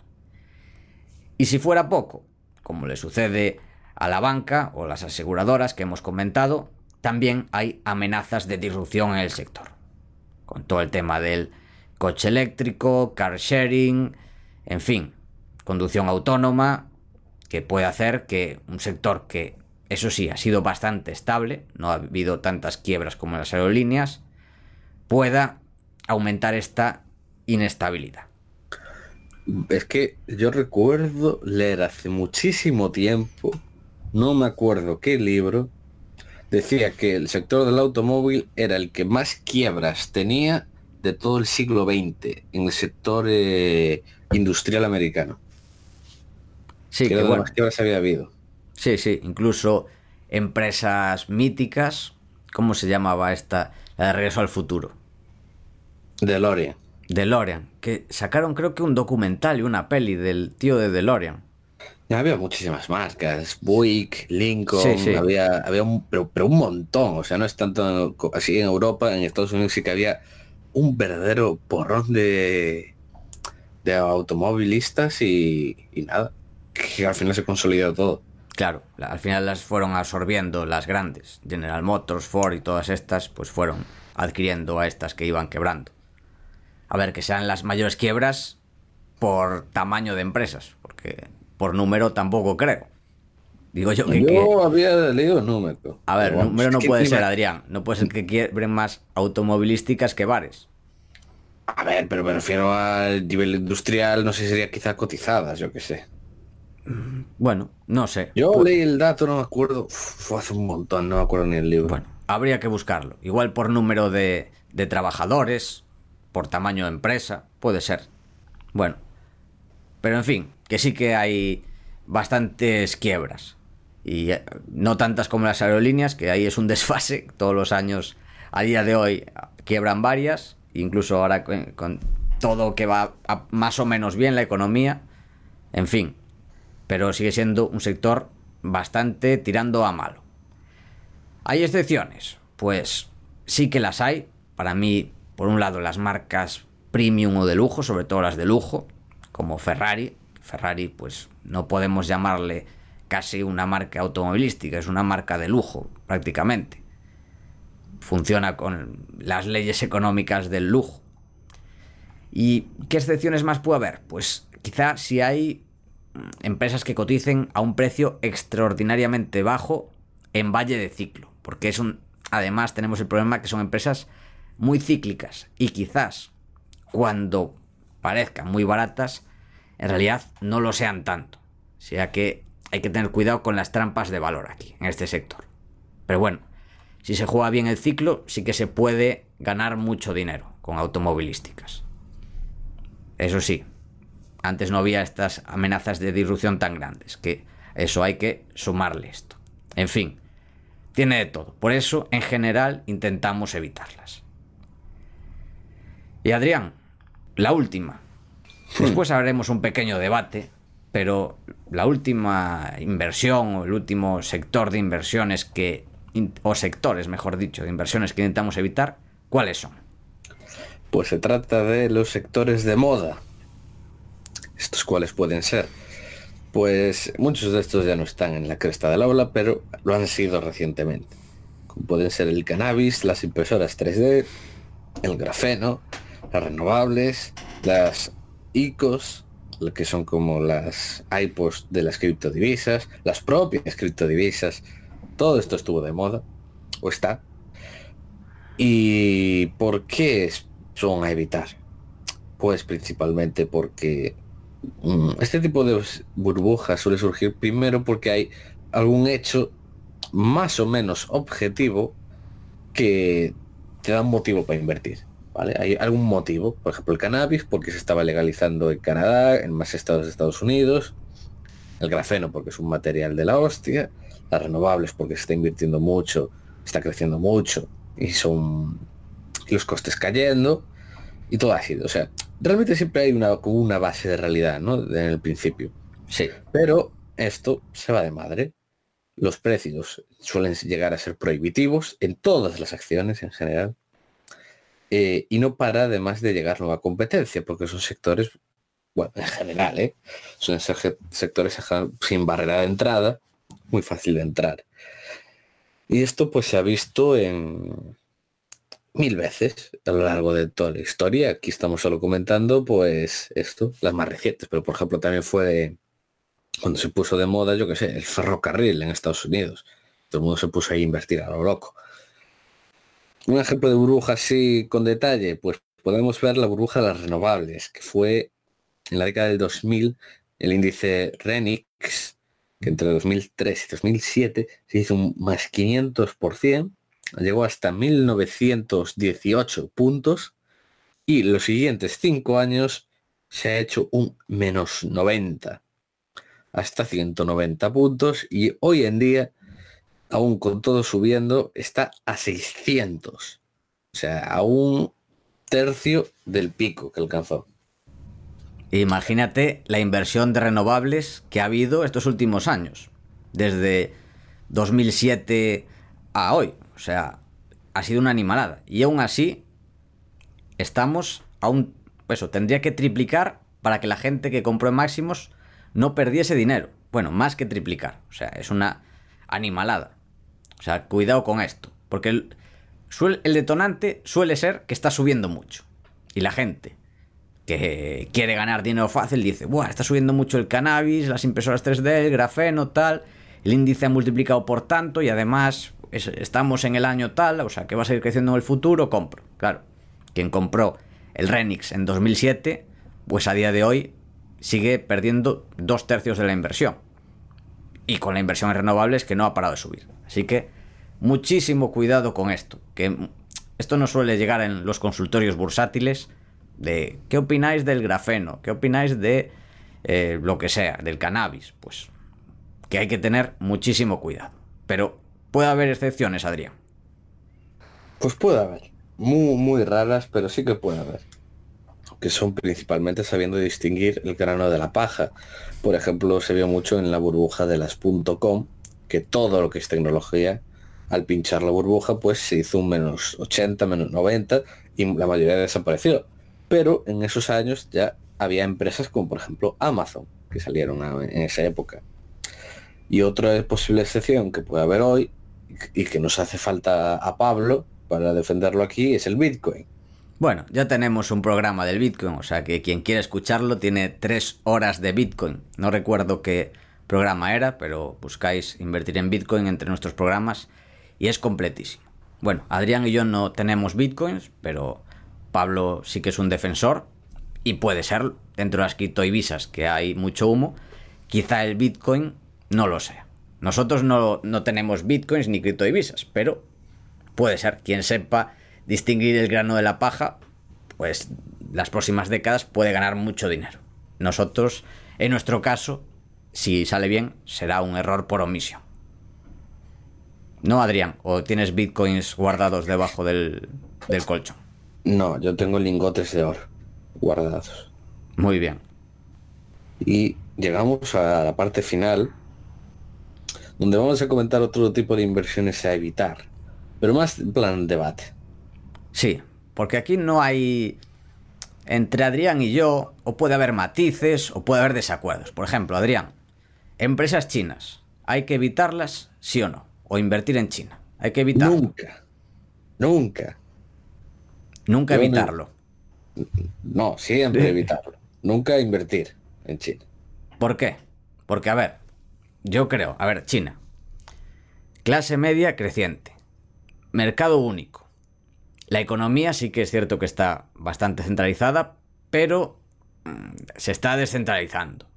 Y si fuera poco, como le sucede a la banca o las aseguradoras que hemos comentado, también hay amenazas de disrupción en el sector. Con todo el tema del coche eléctrico, car sharing, en fin, conducción autónoma, que puede hacer que un sector que, eso sí, ha sido bastante estable, no ha habido tantas quiebras como las aerolíneas, pueda aumentar esta inestabilidad. Es que yo recuerdo leer hace muchísimo tiempo, no me acuerdo qué libro, decía que el sector del automóvil era el que más quiebras tenía de todo el siglo XX en el sector eh, industrial americano. Sí, que que bueno, más quiebras había habido. Sí, sí, incluso empresas míticas, ¿cómo se llamaba esta? La de Regreso al Futuro. DeLorean. DeLorean, que sacaron creo que un documental y una peli del tío de DeLorean. Ya había muchísimas marcas, Buick, Lincoln, Sí, sí. había, había un, pero, pero un montón, o sea, no es tanto así en Europa, en Estados Unidos sí que había un verdadero porrón de, de automovilistas y, y nada, que al final se consolidó todo. Claro, la- al final las fueron absorbiendo las grandes. General Motors, Ford y todas estas, pues fueron adquiriendo a estas que iban quebrando. A ver, que sean las mayores quiebras por tamaño de empresas, porque por número tampoco creo. Digo yo que... Yo que- había leído el número. A ver, pero número no puede ser, Adrián. No puede ser que quiebren más automovilísticas que bares. A ver, pero me refiero al nivel industrial, no sé, sería quizá cotizadas, yo qué sé. Bueno, no sé. Yo leí el dato, no me acuerdo, fue hace un montón, no me acuerdo ni el libro. Bueno, habría que buscarlo. Igual por número de, de trabajadores, por tamaño de empresa, puede ser. Bueno, pero en fin, que sí que hay bastantes quiebras. Y eh, no tantas como las aerolíneas, que ahí es un desfase. Todos los años, a día de hoy, quiebran varias. Incluso ahora con, con todo que va a- más o menos bien la economía. En fin, pero sigue siendo un sector bastante tirando a malo. ¿Hay excepciones? Pues sí que las hay. Para mí, por un lado, las marcas premium o de lujo, sobre todo las de lujo, como Ferrari. Ferrari, pues no podemos llamarle casi una marca automovilística, es una marca de lujo, prácticamente. Funciona con las leyes económicas del lujo. ¿Y qué excepciones más puede haber? Pues quizá si hay empresas que coticen a un precio extraordinariamente bajo en valle de ciclo, porque es un además tenemos el problema que son empresas muy cíclicas y quizás cuando parezcan muy baratas en realidad no lo sean tanto. O sea que hay que tener cuidado con las trampas de valor aquí en este sector. Pero bueno, si se juega bien el ciclo, sí que se puede ganar mucho dinero con automovilísticas. Eso sí, antes no había estas amenazas de disrupción tan grandes, que eso hay que sumarle esto. En fin, tiene de todo. Por eso, en general, intentamos evitarlas. Y Adrián, la última. Después haremos un pequeño debate, pero la última inversión o el último sector de inversiones que, o sectores, mejor dicho, de inversiones que intentamos evitar, ¿cuáles son? Pues se trata de los sectores de moda estos cuales pueden ser. Pues muchos de estos ya no están en la cresta del aula, pero lo han sido recientemente. Como pueden ser el cannabis, las impresoras 3D, el grafeno, las renovables, las ICOs, que son como las IPOs de las criptodivisas, las propias criptodivisas. Todo esto estuvo de moda, o está. ¿Y por qué son a evitar? Pues principalmente porque este tipo de burbujas suele surgir primero porque hay algún hecho más o menos objetivo que te da un motivo para invertir. ¿vale? Hay algún motivo, por ejemplo el cannabis, porque se estaba legalizando en Canadá, en más estados de Estados Unidos, el grafeno porque es un material de la hostia, las renovables porque se está invirtiendo mucho, está creciendo mucho y son los costes cayendo y todo así. O sea, realmente siempre hay una, como una base de realidad, ¿no? En el principio. Sí. Pero esto se va de madre. Los precios suelen llegar a ser prohibitivos en todas las acciones en general. Eh, y no para además de llegar nueva competencia, porque son sectores, bueno, en general, ¿eh? son sectores sin barrera de entrada, muy fácil de entrar. Y esto pues se ha visto en, mil veces a lo largo de toda la historia. Aquí estamos solo comentando, pues, esto, las más recientes, pero por ejemplo también fue cuando se puso de moda, yo que sé, el ferrocarril en Estados Unidos. Todo el mundo se puso a invertir a lo loco. Un ejemplo de burbuja así con detalle, pues podemos ver la burbuja de las renovables, que fue en la década del 2000 el índice Renix, que entre 2003 y 2007 se hizo un más 500%, llegó hasta 1918 puntos y los siguientes cinco años se ha hecho un menos 90 hasta 190 puntos y hoy en día, aún con todo subiendo, está a 600. O sea, a un tercio del pico que alcanzó. Imagínate la inversión de renovables que ha habido estos últimos años, desde 2007 a hoy. Sea, ha sido una animalada. Y aún así, estamos aún... Eso, tendría que triplicar para que la gente que compró en máximos no perdiese dinero. Bueno, más que triplicar. O sea, es una animalada. O sea, cuidado con esto. Porque el, el detonante suele ser que está subiendo mucho. Y la gente que quiere ganar dinero fácil dice, Buah, está subiendo mucho el cannabis, las impresoras 3D, el grafeno, tal. El índice ha multiplicado por tanto y además estamos en el año tal, o sea, que va a seguir creciendo en el futuro, compro. Claro, quien compró el Renix en 2007, pues a día de hoy sigue perdiendo dos tercios de la inversión. Y con la inversión en renovables que no ha parado de subir. Así que muchísimo cuidado con esto, que esto no suele llegar en los consultorios bursátiles de ¿qué opináis del grafeno? ¿Qué opináis de eh, lo que sea, del cannabis? Pues que hay que tener muchísimo cuidado. Pero puede haber excepciones, Adrián. Pues puede haber. Muy, muy raras, pero sí que puede haber. Que son principalmente sabiendo distinguir el grano de la paja. Por ejemplo, se vio mucho en la burbuja de las .com, que todo lo que es tecnología al pinchar la burbuja, pues se hizo un menos 80, menos 90 y la mayoría desapareció. Pero en esos años ya había empresas como por ejemplo Amazon, que salieron en esa época. Y otra posible excepción que puede haber hoy y que nos hace falta a Pablo para defenderlo aquí es el Bitcoin. Bueno, ya tenemos un programa del Bitcoin, o sea que quien quiera escucharlo tiene tres horas de Bitcoin. No recuerdo qué programa era, pero buscáis invertir en Bitcoin entre nuestros programas y es completísimo. Bueno, Adrián y yo no tenemos Bitcoins, pero Pablo sí que es un defensor y puede serlo. Dentro de las criptoivisas que hay mucho humo, quizá el Bitcoin no lo sea. Nosotros no, no tenemos Bitcoins ni criptoivisas, pero puede ser. Quien sepa distinguir el grano de la paja, pues las próximas décadas puede ganar mucho dinero. Nosotros, en nuestro caso, si sale bien, será un error por omisión. ¿No, Adrián? ¿O tienes bitcoins guardados debajo del, del colchón? No, yo tengo lingotes de oro guardados. Muy bien. Y llegamos a la parte final, donde vamos a comentar otro tipo de inversiones a evitar, pero más en plan debate. Sí, porque aquí no hay... Entre Adrián y yo, o puede haber matices, o puede haber desacuerdos. Por ejemplo, Adrián, empresas chinas, ¿hay que evitarlas, sí o no? O invertir en China. Hay que evitarlo. Nunca. Nunca. Nunca evitarlo. No, siempre evitarlo. Nunca invertir en China. ¿Por qué? Porque, a ver, yo creo, a ver, China. Clase media creciente. Mercado único la economía sí que es cierto que está bastante centralizada, pero mm, se está descentralizando.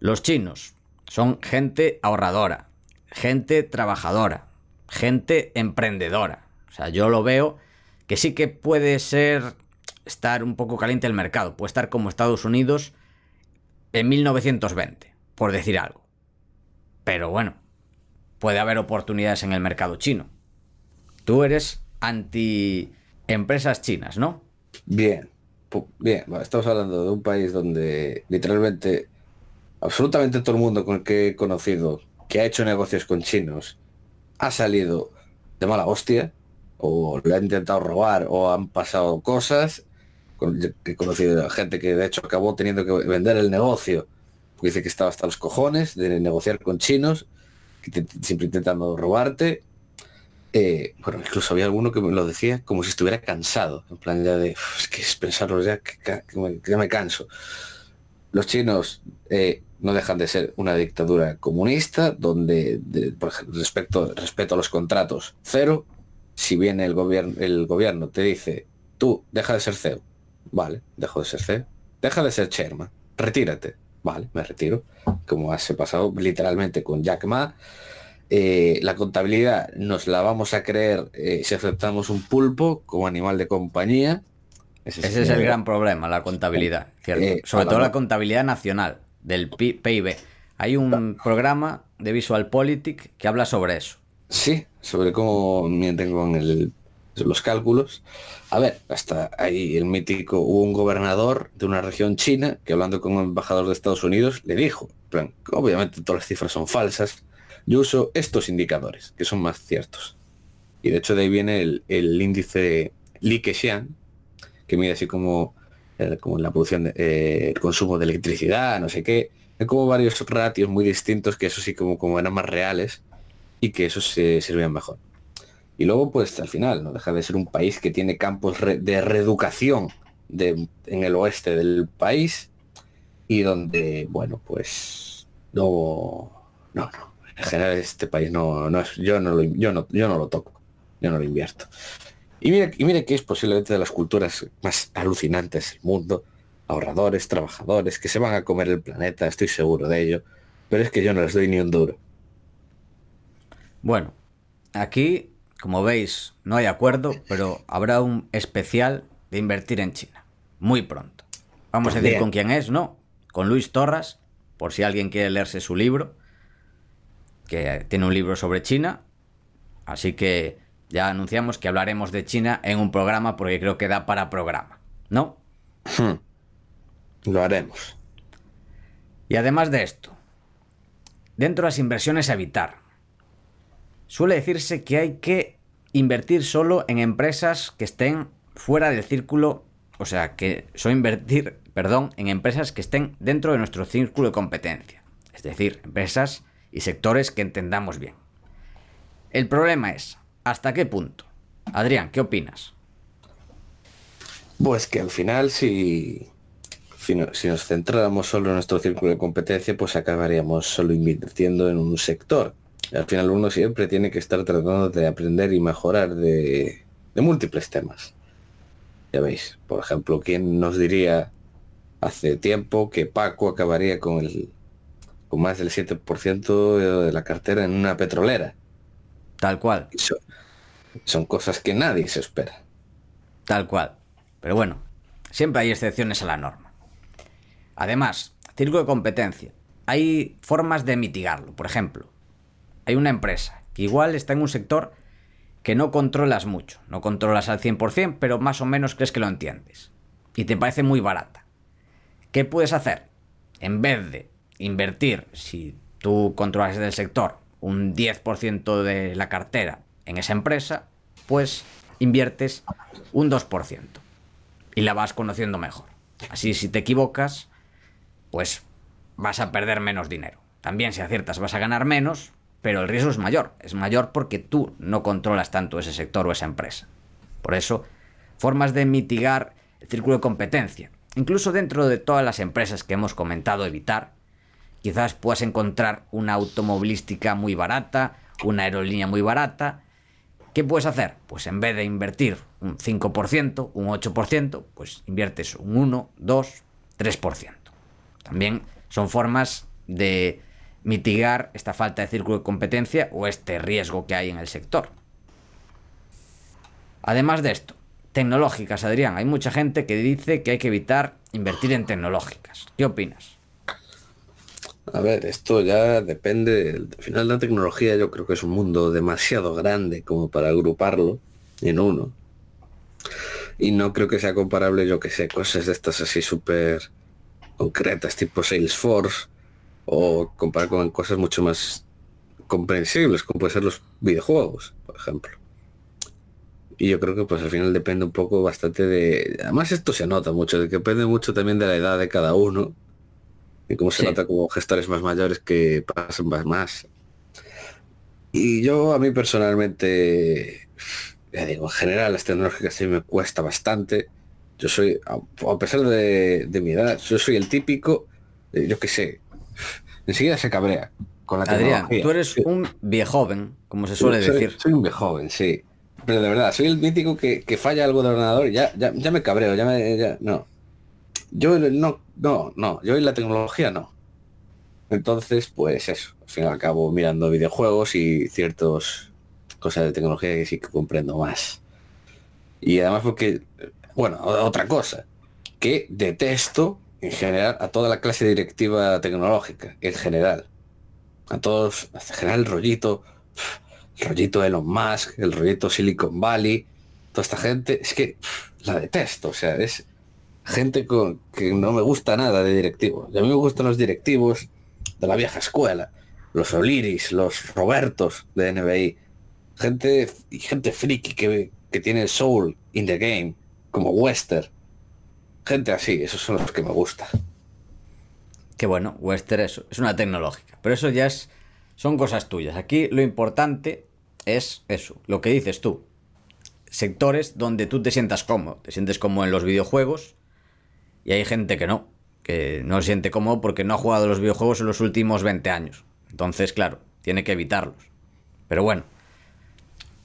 Los chinos son gente ahorradora, gente trabajadora, gente emprendedora. O sea, yo lo veo que sí que puede ser estar un poco caliente el mercado, puede estar como Estados Unidos en 1920, por decir algo. Pero bueno, puede haber oportunidades en el mercado chino. Tú eres anti empresas chinas, ¿no? Bien, bien, estamos hablando de un país donde literalmente absolutamente todo el mundo con el que he conocido que ha hecho negocios con chinos ha salido de mala hostia o le ha intentado robar o han pasado cosas. He conocido gente que de hecho acabó teniendo que vender el negocio porque dice que estaba hasta los cojones de negociar con chinos, que siempre intentando robarte. Eh, bueno, incluso había alguno que me lo decía como si estuviera cansado, en plan ya de, es que es pensarlo ya, que, ya me canso. Los chinos eh, no dejan de ser una dictadura comunista, donde, por ejemplo, respecto, respecto a los contratos, cero. Si viene el gobierno, el gobierno te dice, tú deja de ser CEO, vale, dejo de ser CEO, deja de ser chairman, retírate, vale, me retiro, como hace pasado literalmente con Jack Ma, eh, la contabilidad nos la vamos a creer eh, si aceptamos un pulpo como animal de compañía. Ese, es, el gran problema, la contabilidad, eh, Sobre todo la contabilidad nacional del PIB. Hay un programa de Visual Politic que habla sobre eso. Sí, sobre cómo mienten con los cálculos. A ver, hasta ahí el mítico, hubo un gobernador de una región china que hablando con un embajador de Estados Unidos le dijo, obviamente todas las cifras son falsas, yo uso estos indicadores, que son más ciertos. Y de hecho de ahí viene el, índice Li Keqiang, que mide así como, eh, como la producción, de, eh, el consumo de electricidad, no sé qué. Hay como varios ratios muy distintos que eso sí como, como eran más reales y que eso se servían mejor. Y luego, pues al final, no deja de ser un país que tiene campos de reeducación de, en el oeste del país y donde, bueno, pues no, no, no, en general este país no, no es, yo no lo, yo no, yo no lo toco, yo no lo invierto. Y mire, y mire que es posiblemente de las culturas más alucinantes del mundo, ahorradores, trabajadores, que se van a comer el planeta, estoy seguro de ello, pero es que yo no les doy ni un duro. Bueno, aquí, como veis, no hay acuerdo, pero habrá un especial de invertir en China, muy pronto. Vamos a decir con quién es, ¿no? Con Luis Torras, por si alguien quiere leerse su libro que tiene un libro sobre China. Así que ya anunciamos que hablaremos de China en un programa porque creo que da para programa, ¿no? Hmm. Lo haremos. Y además de esto, dentro de las inversiones a evitar, suele decirse que hay que invertir solo en empresas que estén fuera del círculo, o sea, que son invertir, perdón, en empresas que estén dentro de nuestro círculo de competencia. Es decir, empresas y sectores que entendamos bien. El problema es, ¿hasta qué punto? Adrián, ¿qué opinas? Pues que al final si, si, nos centráramos solo en nuestro círculo de competencia, pues acabaríamos solo invirtiendo en un sector. Al final uno siempre tiene que estar tratando de aprender y mejorar de, de múltiples temas. Ya veis, por ejemplo, ¿quién nos diría hace tiempo que Paco acabaría con el con más del 7% de la cartera en una petrolera? Tal cual. Son, son cosas que nadie se espera. Tal cual. Pero bueno, siempre hay excepciones a la norma. Además, círculo de competencia. Hay formas de mitigarlo. Por ejemplo, hay una empresa que igual está en un sector que no controlas mucho. No controlas al 100%, pero más o menos crees que lo entiendes. Y te parece muy barata. ¿Qué puedes hacer? En vez de invertir, si tú controlas del sector, un 10% de la cartera en esa empresa, pues inviertes un 2% y la vas conociendo mejor. Así si te equivocas, pues vas a perder menos dinero. También si aciertas vas a ganar menos, pero el riesgo es mayor. Es mayor porque tú no controlas tanto ese sector o esa empresa. Por eso, formas de mitigar el círculo de competencia. Incluso dentro de todas las empresas que hemos comentado evitar, quizás puedas encontrar una automovilística muy barata, una aerolínea muy barata. ¿Qué puedes hacer? Pues en vez de invertir un 5%, un 8%, pues inviertes un 1, 2, 3%. También son formas de mitigar esta falta de círculo de competencia o este riesgo que hay en el sector. Además de esto, tecnológicas, Adrián. Hay mucha gente que dice que hay que evitar invertir en tecnológicas. ¿Qué opinas? A ver, esto ya depende. Al final la tecnología yo creo que es un mundo demasiado grande como para agruparlo en uno. Y no creo que sea comparable, yo que sé, cosas de estas así súper concretas, tipo Salesforce, o comparar con cosas mucho más comprensibles, como pueden ser los videojuegos, por ejemplo. Y yo creo que pues al final depende un poco bastante de... Además esto se nota mucho, de que depende mucho también de la edad de cada uno y cómo se nota como gestores más mayores que pasan más más. Y yo a mí personalmente, ya digo, en general las tecnológicas sí me cuesta bastante. Yo soy, a pesar de, mi edad, yo soy el típico, yo qué sé, enseguida se cabrea con la Adrián, tú eres un viejoven, como se suele decir. Soy un viejoven, sí. Pero de verdad, soy el mítico que, falla algo de ordenador y ya, ya, ya me cabreo, ya me... Ya, no. Yo no, no, no, yo en la tecnología no. Entonces, pues eso, al fin y al cabo mirando videojuegos y ciertas cosas de tecnología que sí que comprendo más. Y además porque, bueno, otra cosa, que detesto en general a toda la clase directiva tecnológica, en general. A todos, en general el rollito, el rollito Elon Musk, el rollito Silicon Valley, toda esta gente, es que la detesto, o sea, es gente con, que no me gusta nada de directivos. a mí me gustan los directivos de la vieja escuela, los Oliris, los Robertos de NBI, gente y gente friki que, que tiene soul in the game, como Wester. Gente así, esos son los que me gustan. Que bueno, Wester es, es una tecnológica, pero eso ya es son cosas tuyas. Aquí lo importante es eso, lo que dices tú. Sectores donde tú te sientas cómodo. Te sientes como en los videojuegos, y hay gente que no, que no se siente cómodo porque no ha jugado los videojuegos en los últimos 20 años. Entonces, claro, tiene que evitarlos. Pero bueno,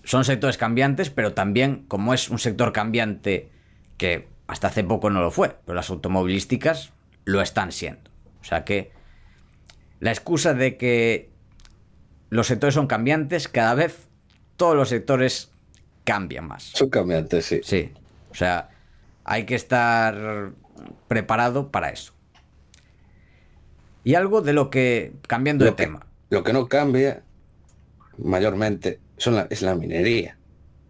son sectores cambiantes, pero también, como es un sector cambiante que hasta hace poco no lo fue, pero las automovilísticas lo están siendo. O sea que la excusa de que los sectores son cambiantes, cada vez todos los sectores cambian más. Son cambiantes, sí. Sí. O sea, hay que estar preparado para eso. Y algo de lo que, cambiando de tema. Lo que no cambia mayormente son es la minería,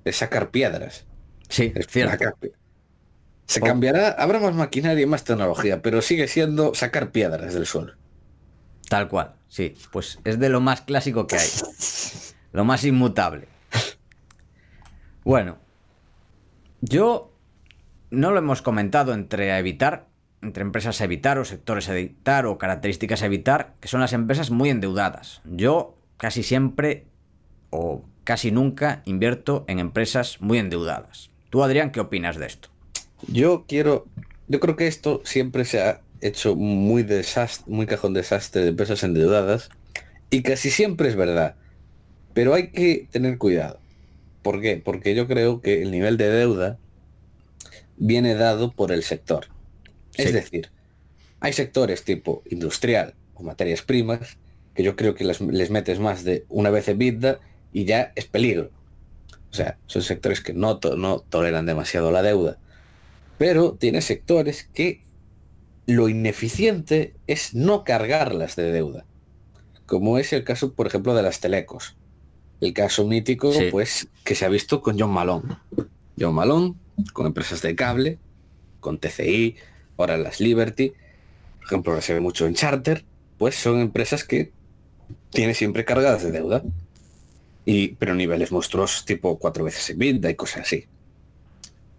es sacar piedras. Sí, es cierto. Se cambiará, habrá más maquinaria y más tecnología, pero sigue siendo sacar piedras del suelo. Tal cual, sí. Pues es de lo más clásico que hay. lo más inmutable. Bueno, yo no lo hemos comentado entre evitar, entre empresas a evitar o sectores a evitar o características a evitar, que son las empresas muy endeudadas. Yo casi siempre o casi nunca invierto en empresas muy endeudadas. Tú, Adrián, ¿qué opinas de esto? Yo quiero, yo creo que esto siempre se ha hecho muy desastre, muy cajón desastre de empresas endeudadas y casi siempre es verdad. Pero hay que tener cuidado. ¿Por qué? Porque yo creo que el nivel de deuda viene dado por el sector. Es decir, hay sectores tipo industrial o materias primas que yo creo que les, metes más de una vez EBITDA y ya es peligro. O sea, son sectores que no, no toleran demasiado la deuda. Pero tiene sectores que lo ineficiente es no cargarlas de deuda. Como es el caso, por ejemplo, de las telecos. El caso mítico, pues, que se ha visto con John Malone. John Malone, con empresas de cable, con TCI, ahora las Liberty, por ejemplo, se ve mucho en Charter, pues son empresas que tiene siempre cargadas de deuda. Y, pero niveles monstruosos tipo cuatro veces en vida y cosas así.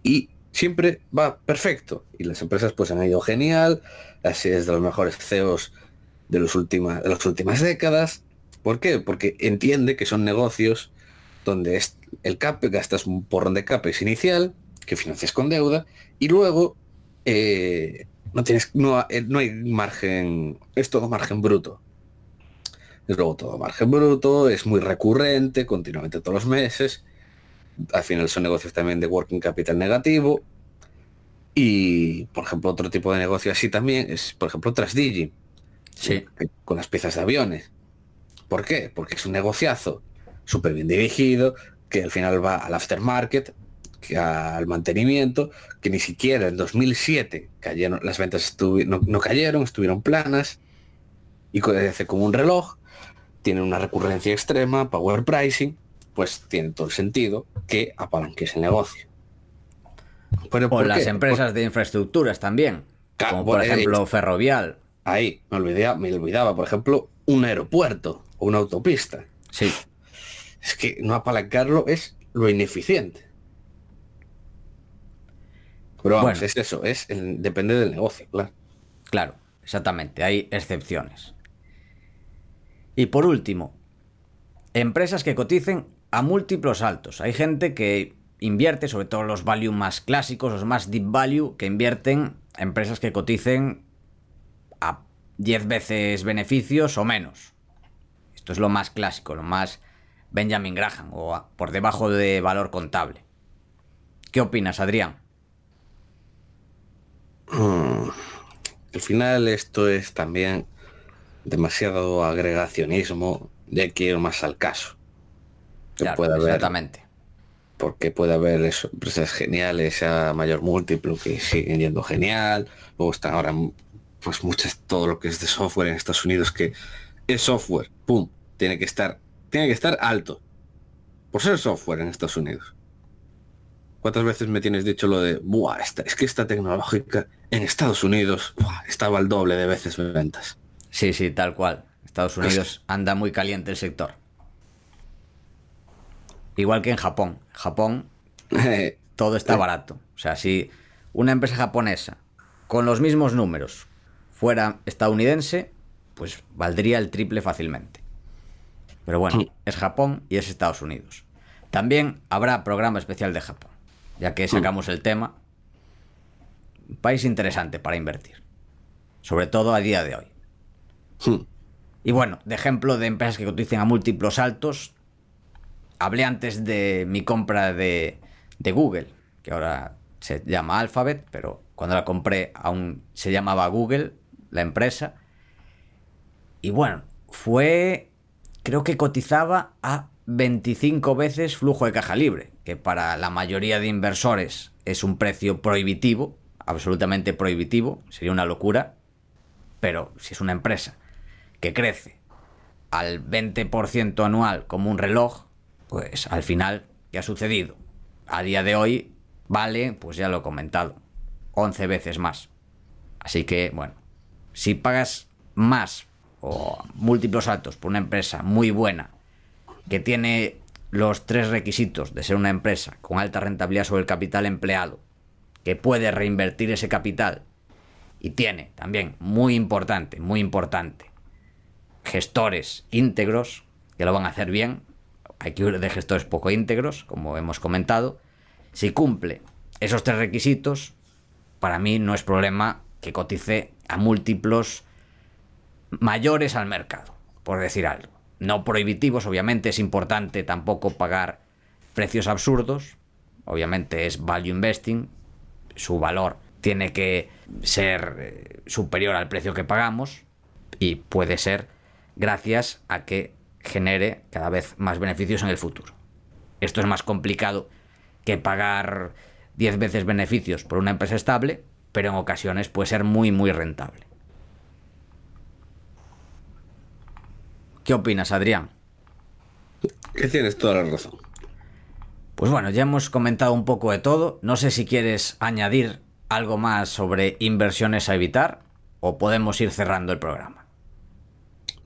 Y siempre va perfecto. Y las empresas pues han ido genial. Así es de los mejores CEOs de, los últimas, de las últimas décadas. ¿Por qué? Porque entiende que son negocios donde es el CAPE, gastas un porrón de CAPEX inicial, que financias con deuda, y luego eh, no, tienes, no, eh, no hay margen, es todo margen bruto. Es luego todo margen bruto, es muy recurrente, continuamente todos los meses. Al final son negocios también de working capital negativo. Y, por ejemplo, otro tipo de negocio así también es, por ejemplo, Trasdigi. Sí. Con las piezas de aviones. ¿Por qué? Porque es un negociazo súper bien dirigido, que al final va al aftermarket, que al mantenimiento, que ni siquiera en 2007 cayeron, las ventas no, no, cayeron, estuvieron planas, y hace como un reloj, tiene una recurrencia extrema, power pricing, pues tiene todo el sentido que apalanques el negocio. Pero, o las empresas de infraestructuras también, como por ejemplo Ferrovial. Ahí, me olvidaba, me olvidaba, por ejemplo, un aeropuerto o una autopista. Sí. Es que no apalancarlo es lo ineficiente. Pero vamos, es eso, es depende del negocio, claro. Claro, exactamente, hay excepciones. Y por último, empresas que coticen a múltiplos altos. Hay gente que invierte, sobre todo los value más clásicos, los más deep value, que invierten empresas que coticen a 10 veces beneficios o menos. Esto es lo más clásico, lo más Benjamin Graham o por debajo de valor contable. ¿Qué opinas, Adrián? Hmm. Al final esto es también demasiado agregacionismo de que ir más al caso. Puede exactamente. Porque puede haber empresas geniales a mayor múltiplo que siguen yendo genial. Luego están ahora pues muchas, todo lo que es de software en Estados Unidos que es software, pum, tiene que estar, tiene que estar alto. Por ser software en Estados Unidos. ¿Cuántas veces me tienes dicho lo de, Buah, esta, es que esta tecnológica en Estados Unidos estaba al doble de veces ventas? Sí, sí, tal cual. Estados Unidos anda muy caliente el sector. Igual que en Japón. Japón todo está barato. O sea, si una empresa japonesa con los mismos números fuera estadounidense, pues valdría el triple fácilmente. Pero bueno, es Japón y es Estados Unidos. También habrá programa especial de Japón, ya que sacamos el tema. Un país interesante para invertir, sobre todo a día de hoy. Y bueno, de ejemplo de empresas que cotizan a múltiplos altos, hablé antes de mi compra de, de Google, que ahora se llama Alphabet, pero cuando la compré aún se llamaba Google, la empresa. Y bueno, fue, creo que cotizaba a 25 veces flujo de caja libre, que para la mayoría de inversores es un precio prohibitivo, absolutamente prohibitivo, sería una locura, pero si es una empresa que crece al 20% anual como un reloj, pues al final, ¿qué ha sucedido? A día de hoy vale, pues ya lo he comentado, 11 veces más. Así que, bueno, si pagas más o múltiplos altos por una empresa muy buena que tiene los tres requisitos de ser una empresa con alta rentabilidad sobre el capital empleado, que puede reinvertir ese capital y tiene también, muy importante, muy importante, gestores íntegros que lo van a hacer bien. Hay que ir de gestores poco íntegros, como hemos comentado. Si cumple esos tres requisitos, para mí no es problema que cotice a múltiplos mayores al mercado, por decir algo. No prohibitivos, obviamente es importante tampoco pagar precios absurdos. Obviamente es value investing, su valor tiene que ser eh, superior al precio que pagamos y puede ser gracias a que genere cada vez más beneficios en el futuro. Esto es más complicado que pagar 10 veces beneficios por una empresa estable, pero en ocasiones puede ser muy muy rentable. ¿Qué opinas, Adrián? Que tienes toda la razón. Pues bueno, ya hemos comentado un poco de todo. No sé si quieres añadir algo más sobre inversiones a evitar o podemos ir cerrando el programa.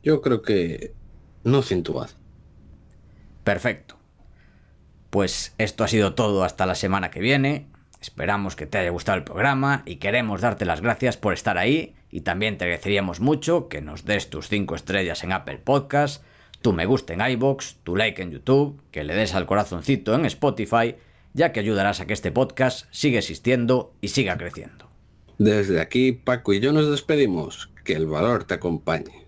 Yo creo que no siento más. Perfecto. Pues esto ha sido todo hasta la semana que viene. Esperamos que te haya gustado el programa y queremos darte las gracias por estar ahí y también te agradeceríamos mucho que nos des tus 5 estrellas en Apple Podcast, tu me gusta en iBox, tu like en YouTube, que le des al corazoncito en Spotify, ya que ayudarás a que este podcast siga existiendo y siga creciendo. Desde aquí, Paco y yo nos despedimos. Que el valor te acompañe.